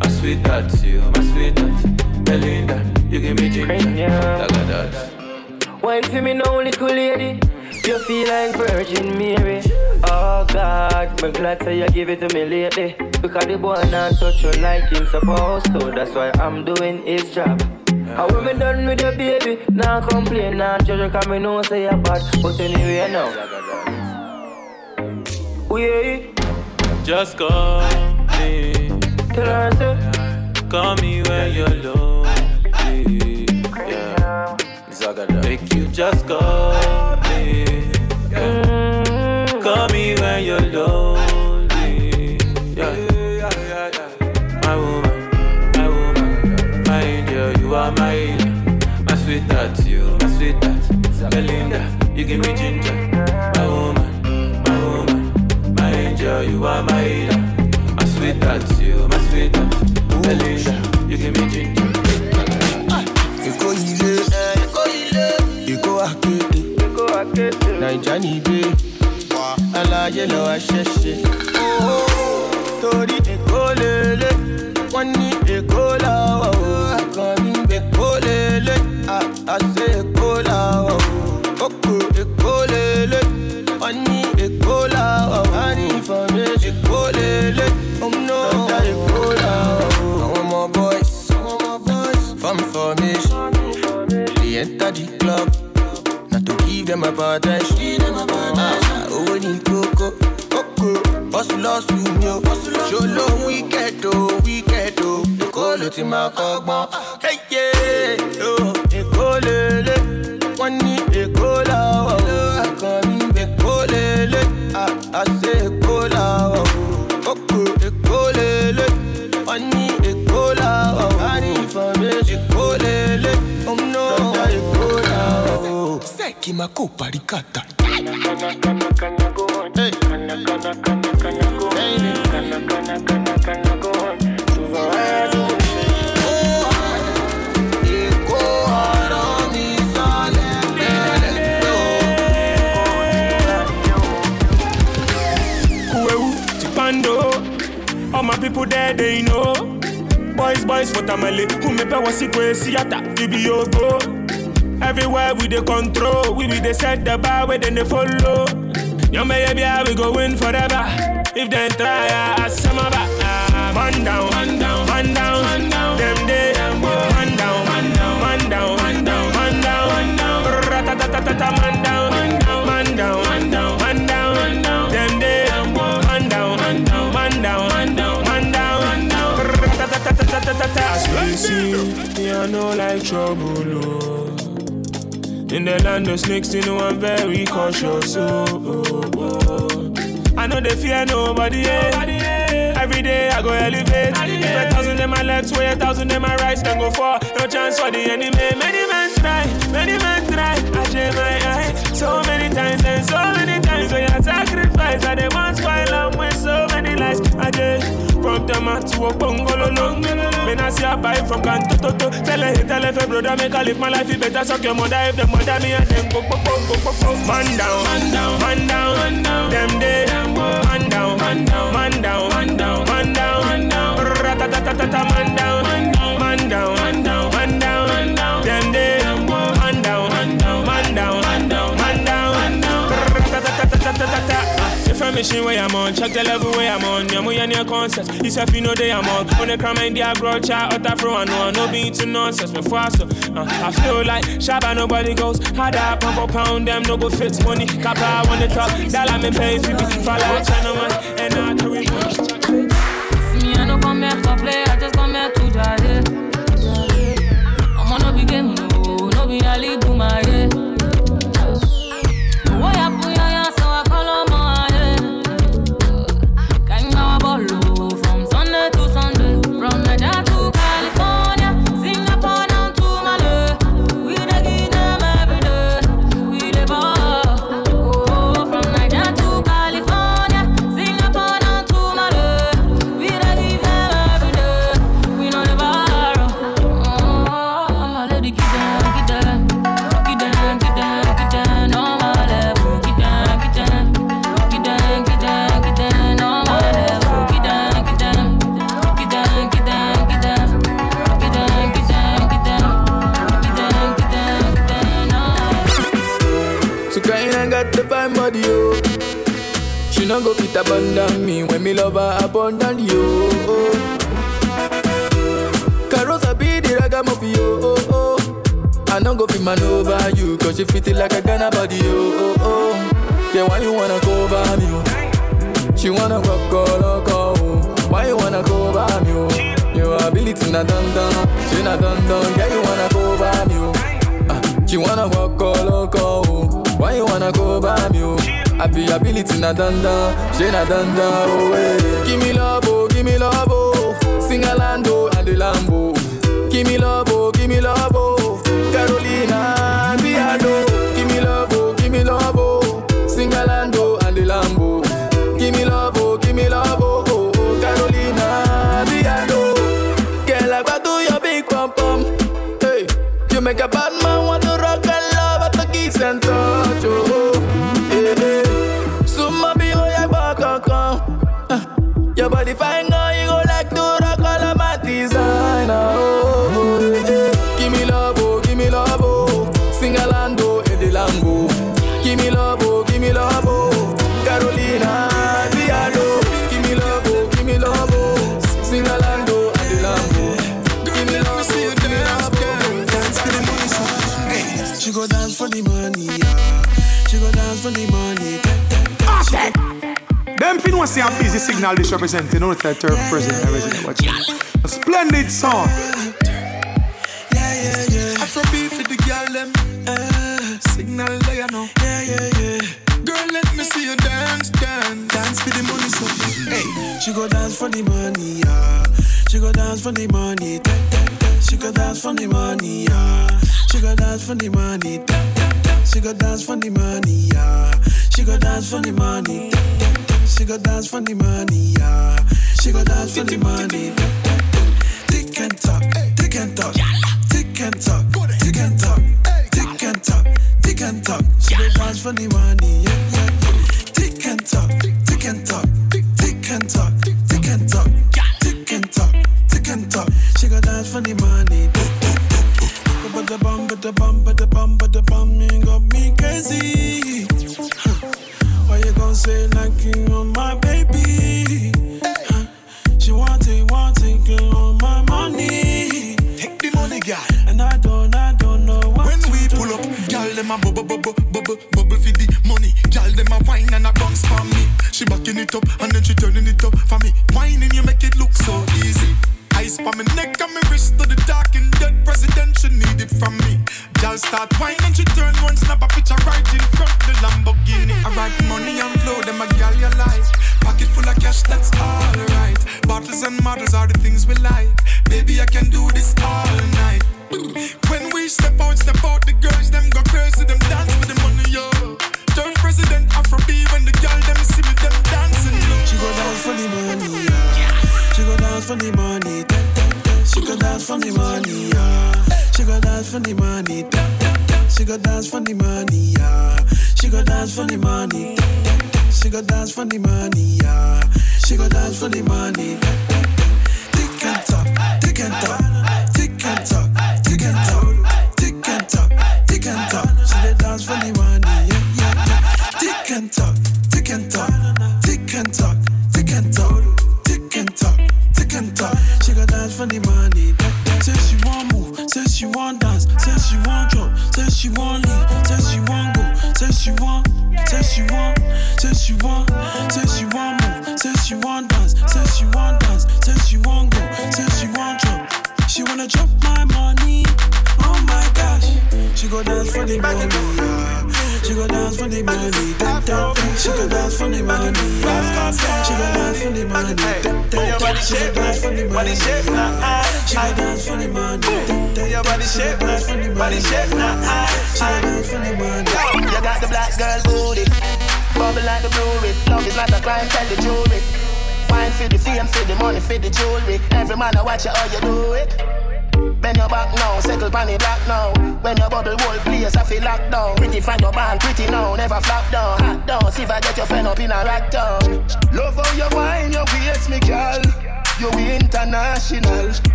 My sweet sweetheart, you, my sweet sweetheart. Belinda, you give me ginger. Like that. Wine for me now, little lady. You feel like Virgin Mary. Oh God, I'm glad say you give it to me lately. Because the boy not touch you like him supposed to. That's why I'm doing his job. How when me done with the baby, now complain, now judge you, cause me know say you're bad. But anyway, now. We Just call me. Tell her, say. Call me when you're lonely. Yeah. Make you just call me. Yeah. Call me when you're lonely. Yeah. My woman, my woman, my angel, you are my healer. My sweetheart, you, my sweetheart. Belinda, you give me ginger. Are my healer. My sweetheart, you, my sweetheart. Belinda, you give me ginger. Èkó ilé, Èkó akéde, Naija ní ibé, aláyé lọ aṣẹ́ṣe. Torí Èkó lélẹ̀, wọ́n ní Èkó làwọ̀ o. Àkànní Èkó lélẹ̀, àṣẹ The club, not to give them a attention. Ah, owó ní kókó, kókó, hustle hustle mi o. Ṣolo wicked o, wicked o, Èkó ló ti máa kọ́gbọ́n. Hey, Sẹ́ẹ̀kì máa kó paríkàtà. Kuewu, Tipando. All my people there, they know. Boys, boys, for Tamale. Who me power sikwe siata, we be yogo. Everywhere we dey control, we be dey set the bar where then they follow. Young baby, we go win forever. If they try, I some of man down, man down, man down, man down. Them day, man down, man down, man down, man down, man down, man down. Ratatatatata, man down, man down, man down, man down, man down, man down. Them day, man down, man down, man down, man down, man down, man down. Ratatatatata. As see, me I know like trouble, oh. In the land of snakes, you know I'm very cautious. Oh, oh, oh. I know they fear nobody. Eh. Every day I go elevate. If a thousand in my left, way a thousand in my right, then go for no chance for the enemy. Many men try, many men try. I share my eye so many times and so many times when you sacrifice. I they want spoil am with so many lies. I just from Tama to a bungalow. When I see a buy from Kanto Toto, tell her, tell her, brother, make I live my life. You better suck your mother if the mother me and them go, go, go, go, go, go. Man down, man down, man down, man down. Them day, man down, man down, man down, man down, man down, man down, man Machine where I'm on, check the level where I'm on. Yeah, we your concept. This if you know they I'm on. When they come in, they grow chat out that fro and no, no being to nonsense. Before so, uh, I feel like Shabba nobody goes. Had that pump for pound, them no go fits money. Kappa on the top, I me pay for me. Like China man, and I carry See She no go fit abandon me when me love her abundant, yo. Carosa be the ragamuffin, yo. Oh, oh. I no go fit man over you, cause you fit it like a Ghana body, yo. Oh, oh. Yeah, why you wanna go over me, oh? She wanna rock all over, oh. Why you wanna go over me, oh? Your ability na dun dun, she na dun dun. Yeah, you wanna go over me, oh. Ah, she wanna walk all over, oh. Why you wanna go over me, oh? I be ability na dun, she na danda, oh. Hey. Give me love, oh, give me love, oh. Sing a lando oh, and the Lambo. Give me love, oh, give me love, want see a busy signal this representing. Don't let turf president resident watch it. A splendid song. Yeah, yeah, yeah. Afro beef with the girl, them. Uh, signal there, you know. Yeah, yeah, yeah. Girl, let me see you dance, dance. Dance for the money, so. Hey, she go dance for the money, yeah. She go dance for the money. Da, da, da. She go dance for the money, yeah. She go dance for the money. Da, da, da. She go dance for the money, yeah. She go dance for the money. Da, da. She go dance for the money, yeah. She go dance for the money. Tick and talk, tick and talk, tick and talk, tick and talk, tick and talk, tick and talk. She go dance for the money, yeah, yeah. Tick and talk, tick and talk, Gal start and she turn one snap a picture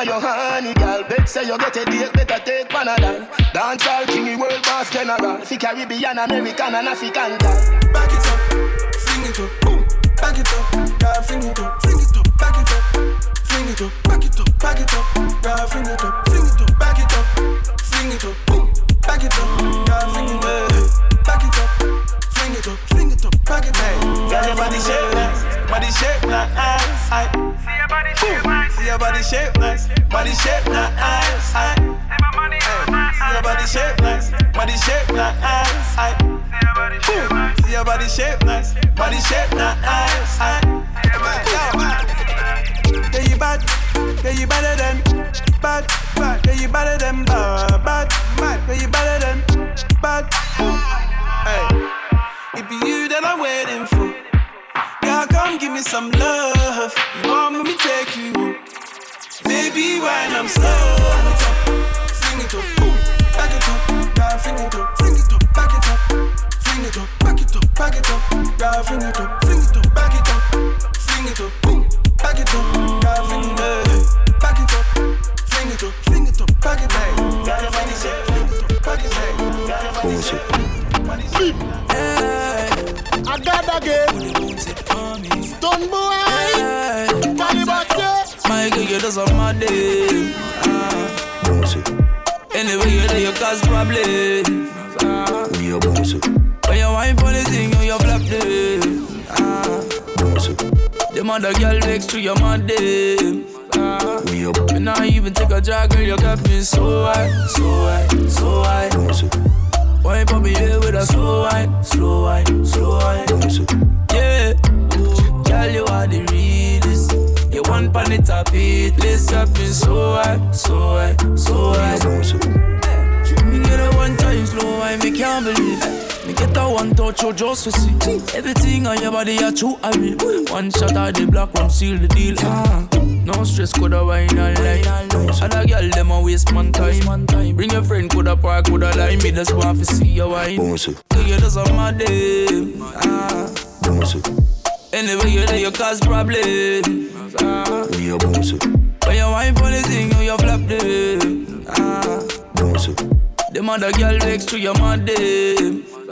for your honey, girl. Bet say you get a date, better take Panadol. Dance all king, world boss general. Fi Caribbean, American, and African girl. Back it up, sing it up, boom. Me some love. You want me take you? Baby, when I'm slow, fling it up, back it up, girl, fling it up, fling it up, back it up, fling it up, back it up, back it up, girl, fling it up, back it up, You just my day. Ah. Anyway, you do your cause problem. Ah. When you wine for the thing, you flap them. Ah. The mother girl next to your mother. Ah. Me not even take a drag, girl, you got me so high, so high, so high. Wine for me here with a slow wine, slow wine, slow wine. Yeah, You want pan it up, it list up me so high, so high, so high. Me get a one time slow wine, me can't believe. Me get a one touch, you just to see. Everything on your body, are true, I will. One shot of the black one, seal the deal. Ah. No stress, coulda wine all night. Other girl, them a waste man time. Bring your friend, coulda park, coulda line. Me just want to see your wine. Girl, you just on my day. Ah. Anyway, you there, you cause problem. Ah. Me a bounce. When you wine for the thing, you, you flap ah. them. Ah. Bounce. The other girl next to your mother.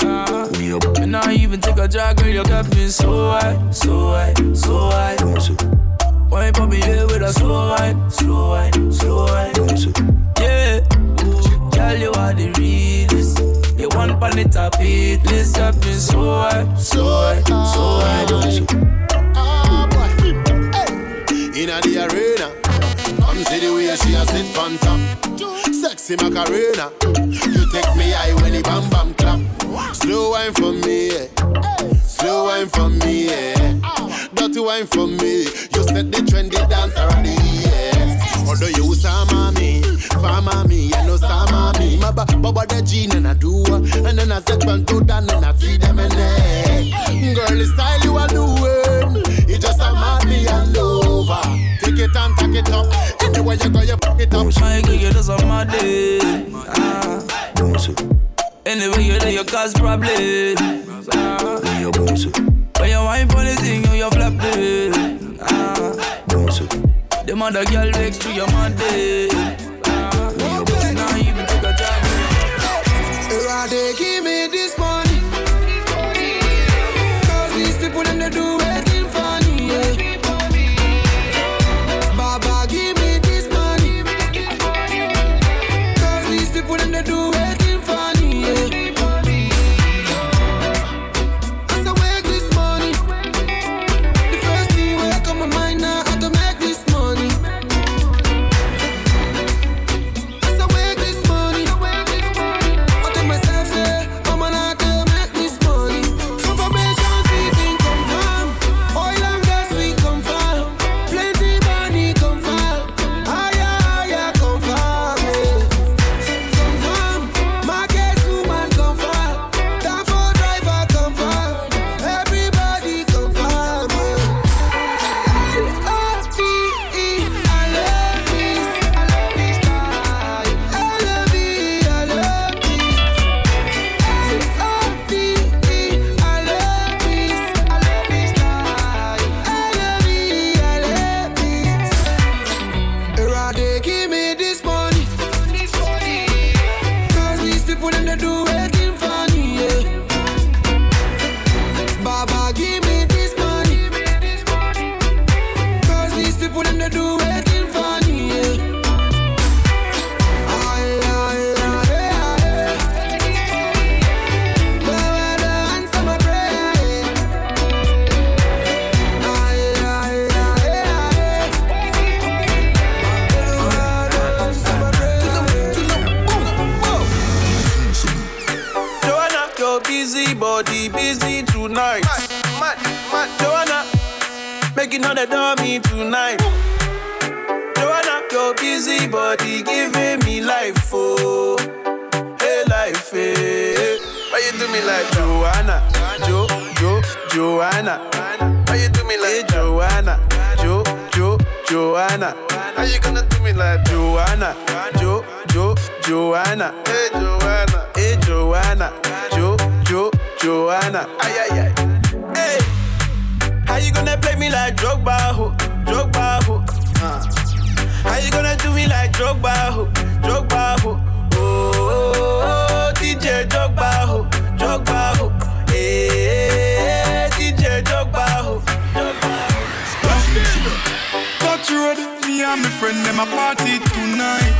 Ah. Me up. Me not even take a drag, girl, you got me so high, so high, so high. Bounce. Wine for me here with a slow wine, slow wine, slow wine. Bounce. Yeah. Ooh, girl, you are the real feet. Let's up in so high, so high, so high. Ah, boy. Hey. Inna the arena, come see the way she a sit on top. Sexy Macarena, you take me high when the bam bam clap. Slow wine for me, yeah. slow wine for me, yeah. dirty wine for me. You set the trendy dance already, yeah. Although you sama me, fama me, you know sama me. My ba baba the gene and I do, and then I set one to down and I feed them and hey. Girl, the style you are doing, it just a mad me all over. Take it and take it up, anywhere you go, you fuck it up. My girl, you just on my day. Ah. Anyway, you know you cause problem. Ah. When you wine for the thing, The mother girl vex to your mother. Now you even take a job. They give me tonight.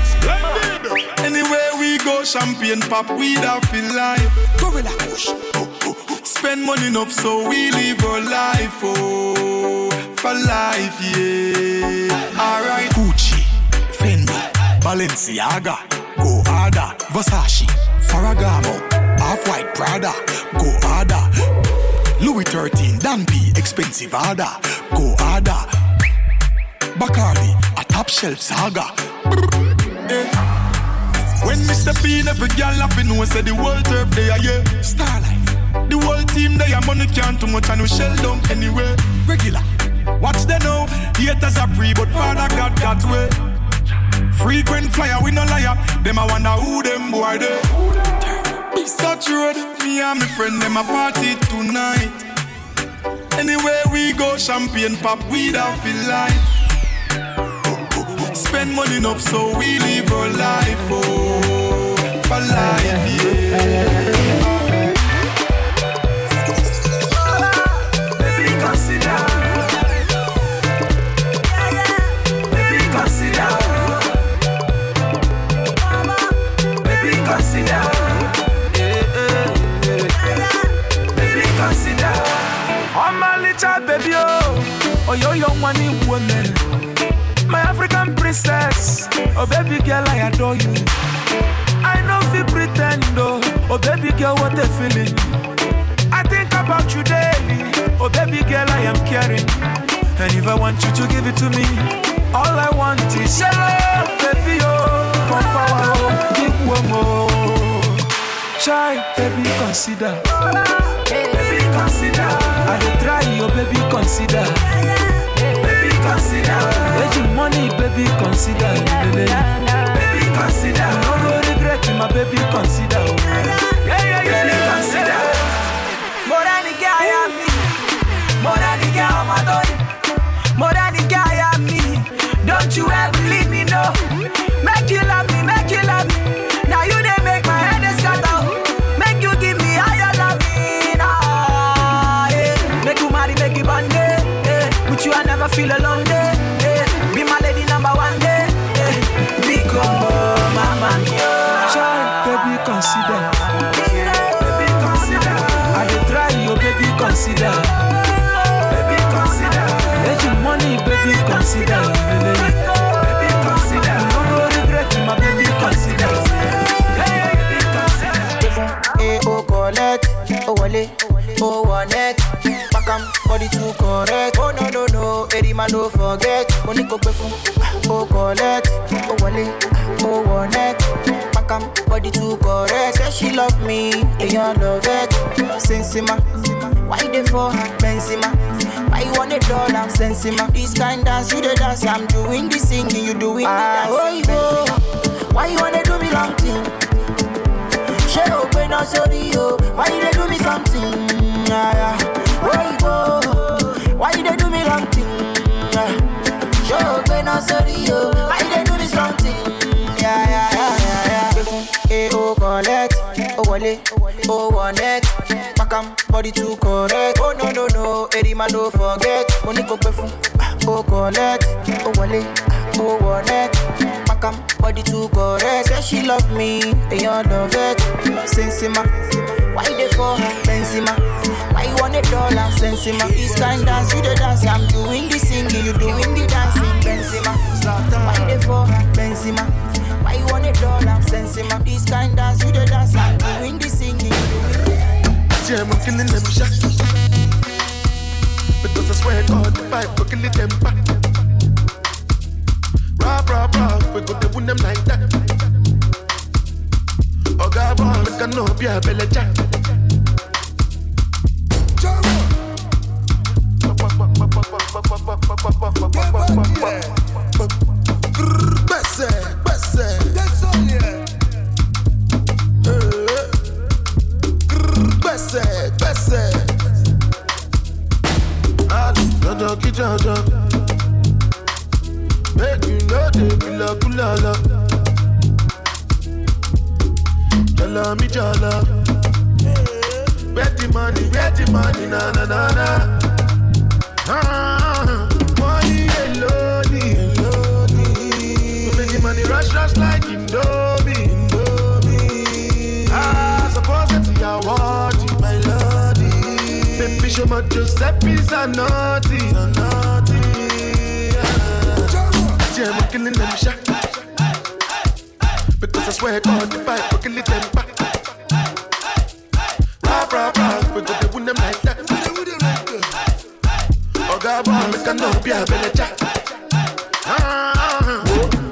Anywhere we go, champagne pop, we da feel like Gorilla Kush. Spend money enough so we live our life, oh, for life, yeah. Alright. Gucci, Fendi, Balenciaga, go harder, Versace, Ferragamo, Off-White Prada, go harder. Louis 13, Dan P, expensive harder, go harder. Bacardi, a top shelf saga. Eh. When Mr. Bean, every girl laughing, know say the world turf they are yeah. Starlife, the whole team they are money can't too much and we shell down anyway. Regular, watch them now. Haters are free, but Father God got way. Frequent flyer, we no liar. Them I wonder who them boy they. Touch road, me and my friend them a party tonight. Anywhere we go, champagne pop, we don't feel like. Spend money enough so we live our life, oh, for life, yeah. Baby, consider. Baby, consider. Baby, consider. Baby, consider. I'm a little baby, oh, oh, you're young money woman. My African princess, oh baby girl, I adore you. I know if you pretend, oh, oh baby girl, what a feeling. I think about you daily, oh baby girl, I am caring. And if I want you to give it to me, all I want is your love, baby, oh, come forward, oh, give one more. Try, baby, consider. Baby, consider. I try, your baby, consider. Baby, consider. Aging money, baby, consider. Baby, consider. No go regret, my baby, consider. Yeah, yeah, yeah, baby, consider. Never feel alone, yeah. yeah. Be my lady number one, yeah. yeah. Because mama mia. Try, baby, consider. Baby, consider. I dey try, your baby, consider. Baby, consider. Aging money, baby, consider. Baby, consider. No go regret, my baby, consider. Hey, baby, consider. Eh, oh, collect, oh, wale, oh, one neck. Back am, body too correct. Oh, no, no, no, Eddie man, don't forget. Money go pay for, oh, collect, oh, wale, oh, one neck. Back am, body too correct. Say she love me, and you love it. Sensima, why they for her, Benzema? Why you want a dollar, Sensima? This kind dance, you the dance, I'm doing the singing, you doing the ah, dance. Oh, yo. Why you wanna do me long thing? She open up sorry yo. Why you dey do me something? Yeah, yeah. Why go? Why you dey do me wrong thing? She open up sorry yo. Why you dey do me something? Yeah, yeah, yeah, yeah, yeah. Eh, oh, collect, oh, wale, oh, one neck. Back am, body too correct. Oh, no, no, no, Eddie man, don't forget. Money go pay for, oh, collect, oh, wale, oh, one neck. Back body too correct. Say she love me, and you love it. Sensima, why they for her, Benzema? Why you want a dollar, Sensima? This kind dance, you the dance, I'm doing the singing, you doing the dancing, Benzema. Why they for her, Benzema? Why you want a dollar, Sensima? This kind dance, you the dance, I'm doing the singing, I'm killing them shot. Because I swear God, the vibe will kill them back. Rob, rob, rob, we go to win them like that. Oh God, boy, make I know be a belly jack. Eh, kí dandan. Make you no dey kula kula la. Jala mi jala. Where the money, where the money, na na na na. Ah, money alone, alone. Make the money rush, rush like Indomie, Indomie. Ah, suppose it's your word, my lordy. Baby, show my Giuseppe's a naughty, a naughty. Yeah, I'm killing them shot. Because I swear God, the vibe will kill them back. Rap, rap, rap, we go to win them like that. Oh God, boy, make I know be a belly jack. Ah,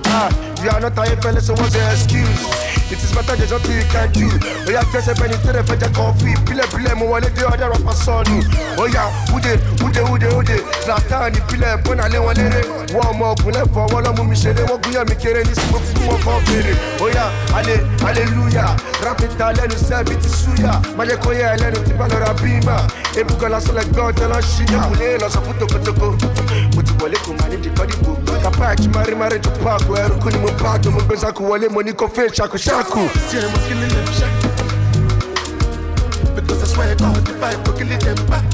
Ah, you are not a fella, so what's your excuse? It is better there's nothing you can do. Oh yeah, press a penny to the coffee. Pile pile mo wale de other rapper sonu. Oh yeah, ude ude ude ude. Zlatan ni pile pona le wale re. Wọ́n mọ ọkùnrin fọ wọ́n lọ́mú mi ṣeré wọ́n gúnyàn mi kéré ní sinmi fún wọn fọ́ fèrè. Oh yeah, ale hallelujah. Yẹ ẹlẹ́nu tí bá lọ́ra bímà. Ebúkan lásán lẹ gbọ́ ọjọ́ lọ ṣíyà. Kùlé lọ sọ fún tokotoko. Mo ti wọlé kò máa ní di kọ́dìbò. Kàpá ẹ̀kí máa rí máa rí ju páàkù ẹrù kú ni mo bá tó mo gbé sáku wọlé mo ní kó fẹ́ ṣàkóṣàkù. See them killing them shot. Because I swear God, the vibe will kill them back.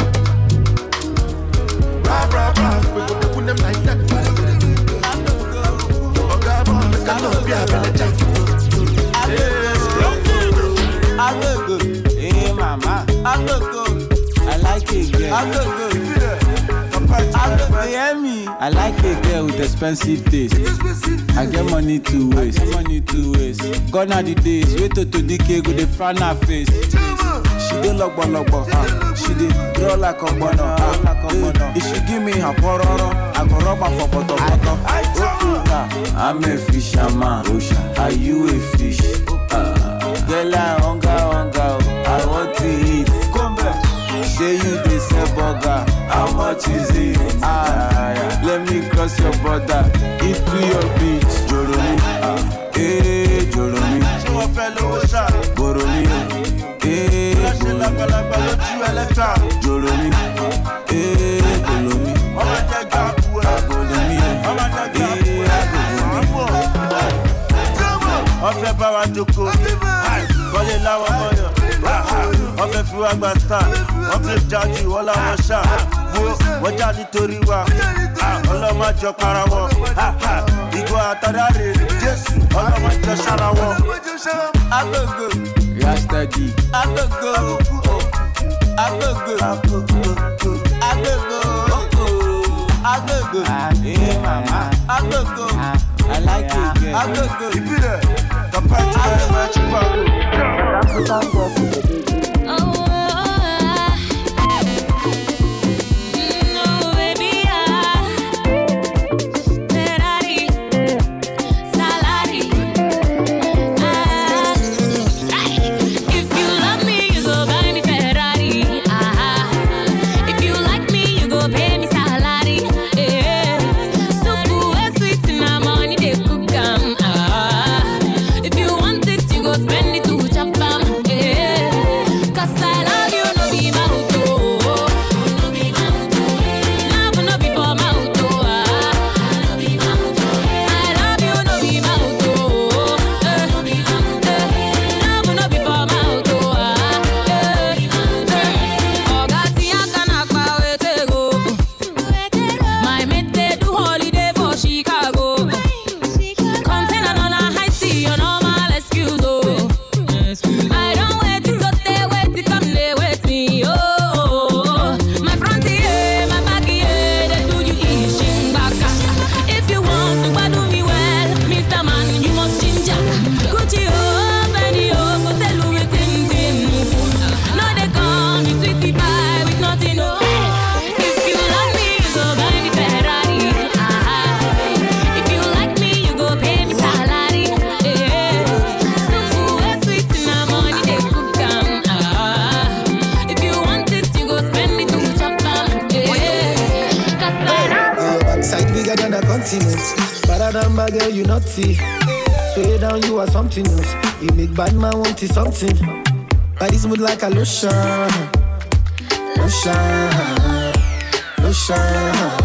Rap, rap, rap, we go to them like that. Oh God, boy, make I know be a belly jack. I look good, hey mama. I look good, I like it, girl. I look good, I like a girl with expensive taste. I get money to waste. Money to waste. Gone are the days. Wait till to decay with the front of face. She dey lọgbọlọgbọ, uh, ah. she dey draw like ọgbọnọ. Uh, ah. if she give me her pororo, I go rub her for pọtọpọtọ. Oh, ah. I'm a fisherman, are you a fish? Uh, girl, I hunger, hunger, oh. I want to eat. Say you they sell burger. How much is it? Ah, yeah. let me cross your border. Eat to your beach, Joromi. Eh, Joromi. Boromi. Eh, Joromi. Eh, Joromi. Eh, fúwágbà star wọ́n fi jájú wọ́n láwọn ṣá. Wo wọ́n já nítorí wa. Ọlọ́mọ jọ para wọ ìgò àtàrà rè. Jésù. Ọlọ́mọ jọ sára wọ. agogo. Rastadi agogo. Agogo. Agogo. Agogo. Agogo. Agogo. Ìbílẹ̀. Tọ́pẹ́ tí wọ́n máa ti pa kò. something. Body smooth like a lotion. Lotion. Lotion.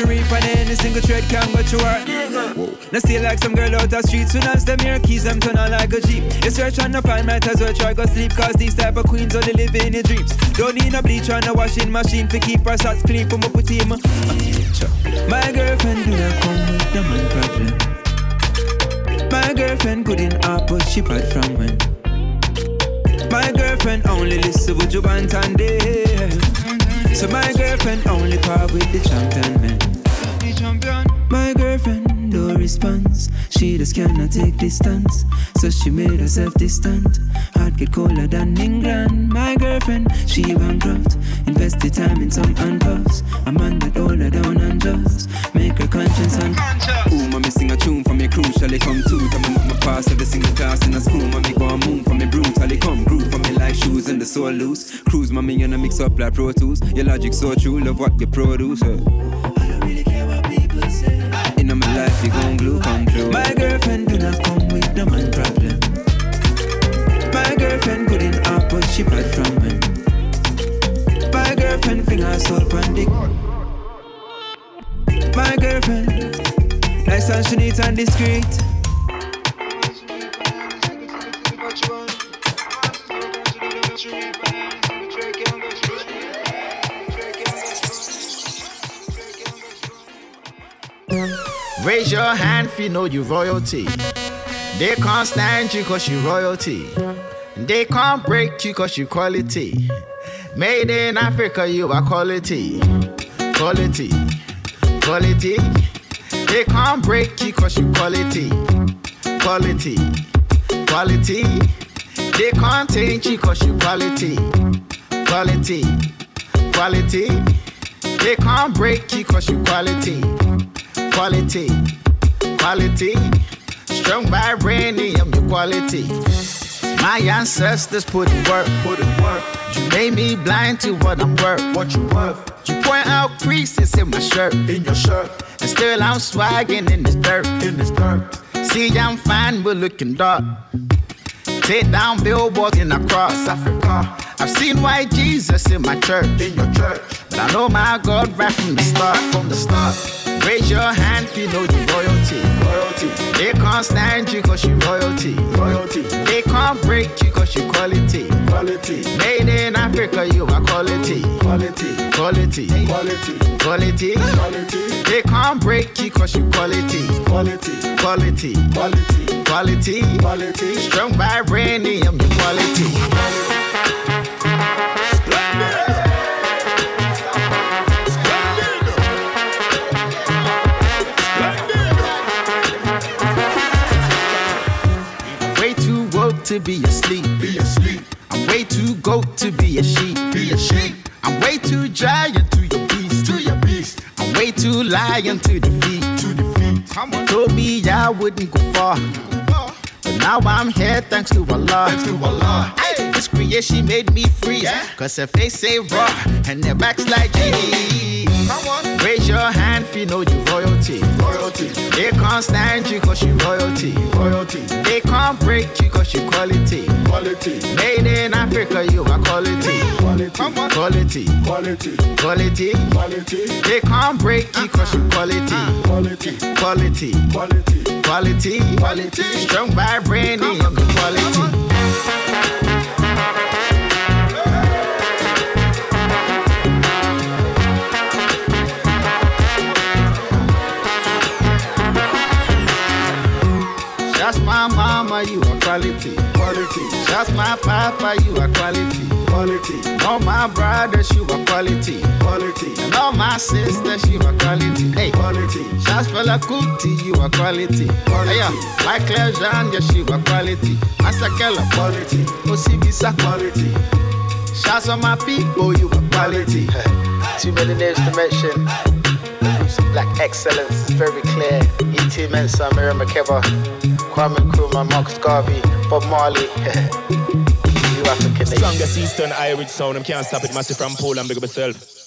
She reap And any single thread can go to her Now still like some girl out the street Soon as them hear keys, them turn on like a jeep. You search on the find, might as well try go sleep Cause these type of queens only live in your dreams. Don't need no bleach or no washing machine To keep her socks clean from a put him My girlfriend do not come with the man problem. My girlfriend in up she bad from when. My girlfriend only listen with you and day so my girlfriend only part with the champion man. Champion. My girlfriend no response. She just cannot take distance. So she made herself distant. Heart get colder than England. My girlfriend, she bankrupt. Invest the time in some handcuffs. A man that hold her down and just make her conscience and. Ooh, mommy sing a tune for me crucially come to. Tell me my past every single class in a school. Mommy go on moon for me brutally come groove for me like shoes and the soul loose. Cruise mommy and I mix up like Pro Tools. Your logic so true, love what you produce. Uh. Gon' glue come true. My girlfriend do not come with no man problem. My girlfriend in up, but she bad from when. My girlfriend finger soul pan dick. My girlfriend, nice and she neat and discreet. Raise your hand you know you royalty. They can't stand you cause you royalty. They can't break you cause you quality. Made in Africa, you are quality. Quality. Quality. They can't break you cause you quality. Quality. Quality. They can't change you cause you quality. Quality. Quality. They can't break you cause you quality quality, quality. Strong vibranium, your quality. My ancestors put in work, put in work. You made me blind to what I'm worth, what you worth. You point out creases in my shirt, in your shirt, and still I'm swagging in this dirt, in this dirt. See, I'm fine, but looking dark. Take down billboards in across Africa. I've seen white Jesus in my church, in your church. But I know my God right from the start, from the start. Raise your hand if you know the royalty. Royalty. They can't stand you cause you royalty. Royalty. They can't break you cause you quality. Quality. Made in Africa, you are quality. Quality. Quality. Quality. Quality. Quality. They can't break you cause you quality. Quality. Quality. Quality. Quality. Quality. Strong vibranium, your quality. Way to be asleep. Be asleep. I'm way too goat to be a sheep. Be a sheep. I'm way too giant to your beast. To your beast. I'm way too lion to defeat. To defeat. Someone told me I wouldn't go far. But now I'm here thanks to Allah. Thanks to Allah. Hey, this creation made me free. Cause her face say raw and their backs like G. Raise your hand if you know you royalty. Royalty. They can't stand you cause you royalty. Royalty. They can't break you cause you quality. Quality. Made in Africa, you are quality. Quality. Quality. Quality. Quality. Quality. They can't break you cause you quality. Uh-huh. Quality. Quality. Quality. Quality. Quality. Strong vibranium, quality. That's my mama, you are quality. Quality. That's my papa, you are quality. Quality. All my brothers, you are quality. Quality. And all my sisters, you are quality. Hey, quality. Shots for la Kuti, you are quality. Quality. Hey, yeah. Michael Essien, yes, you are quality. Master Keller, quality. Osibisa, quality. Shots on my people, you are quality. Too many names to mention. Black excellence, is very clear. E.T. Mensah, Miriam Makeba, Kwame Nkrumah, Marcus Garvey, Bob Marley. you African nation. Strongest Eastern Irish sound, I can't stop it, massive from Poland, big up yourself.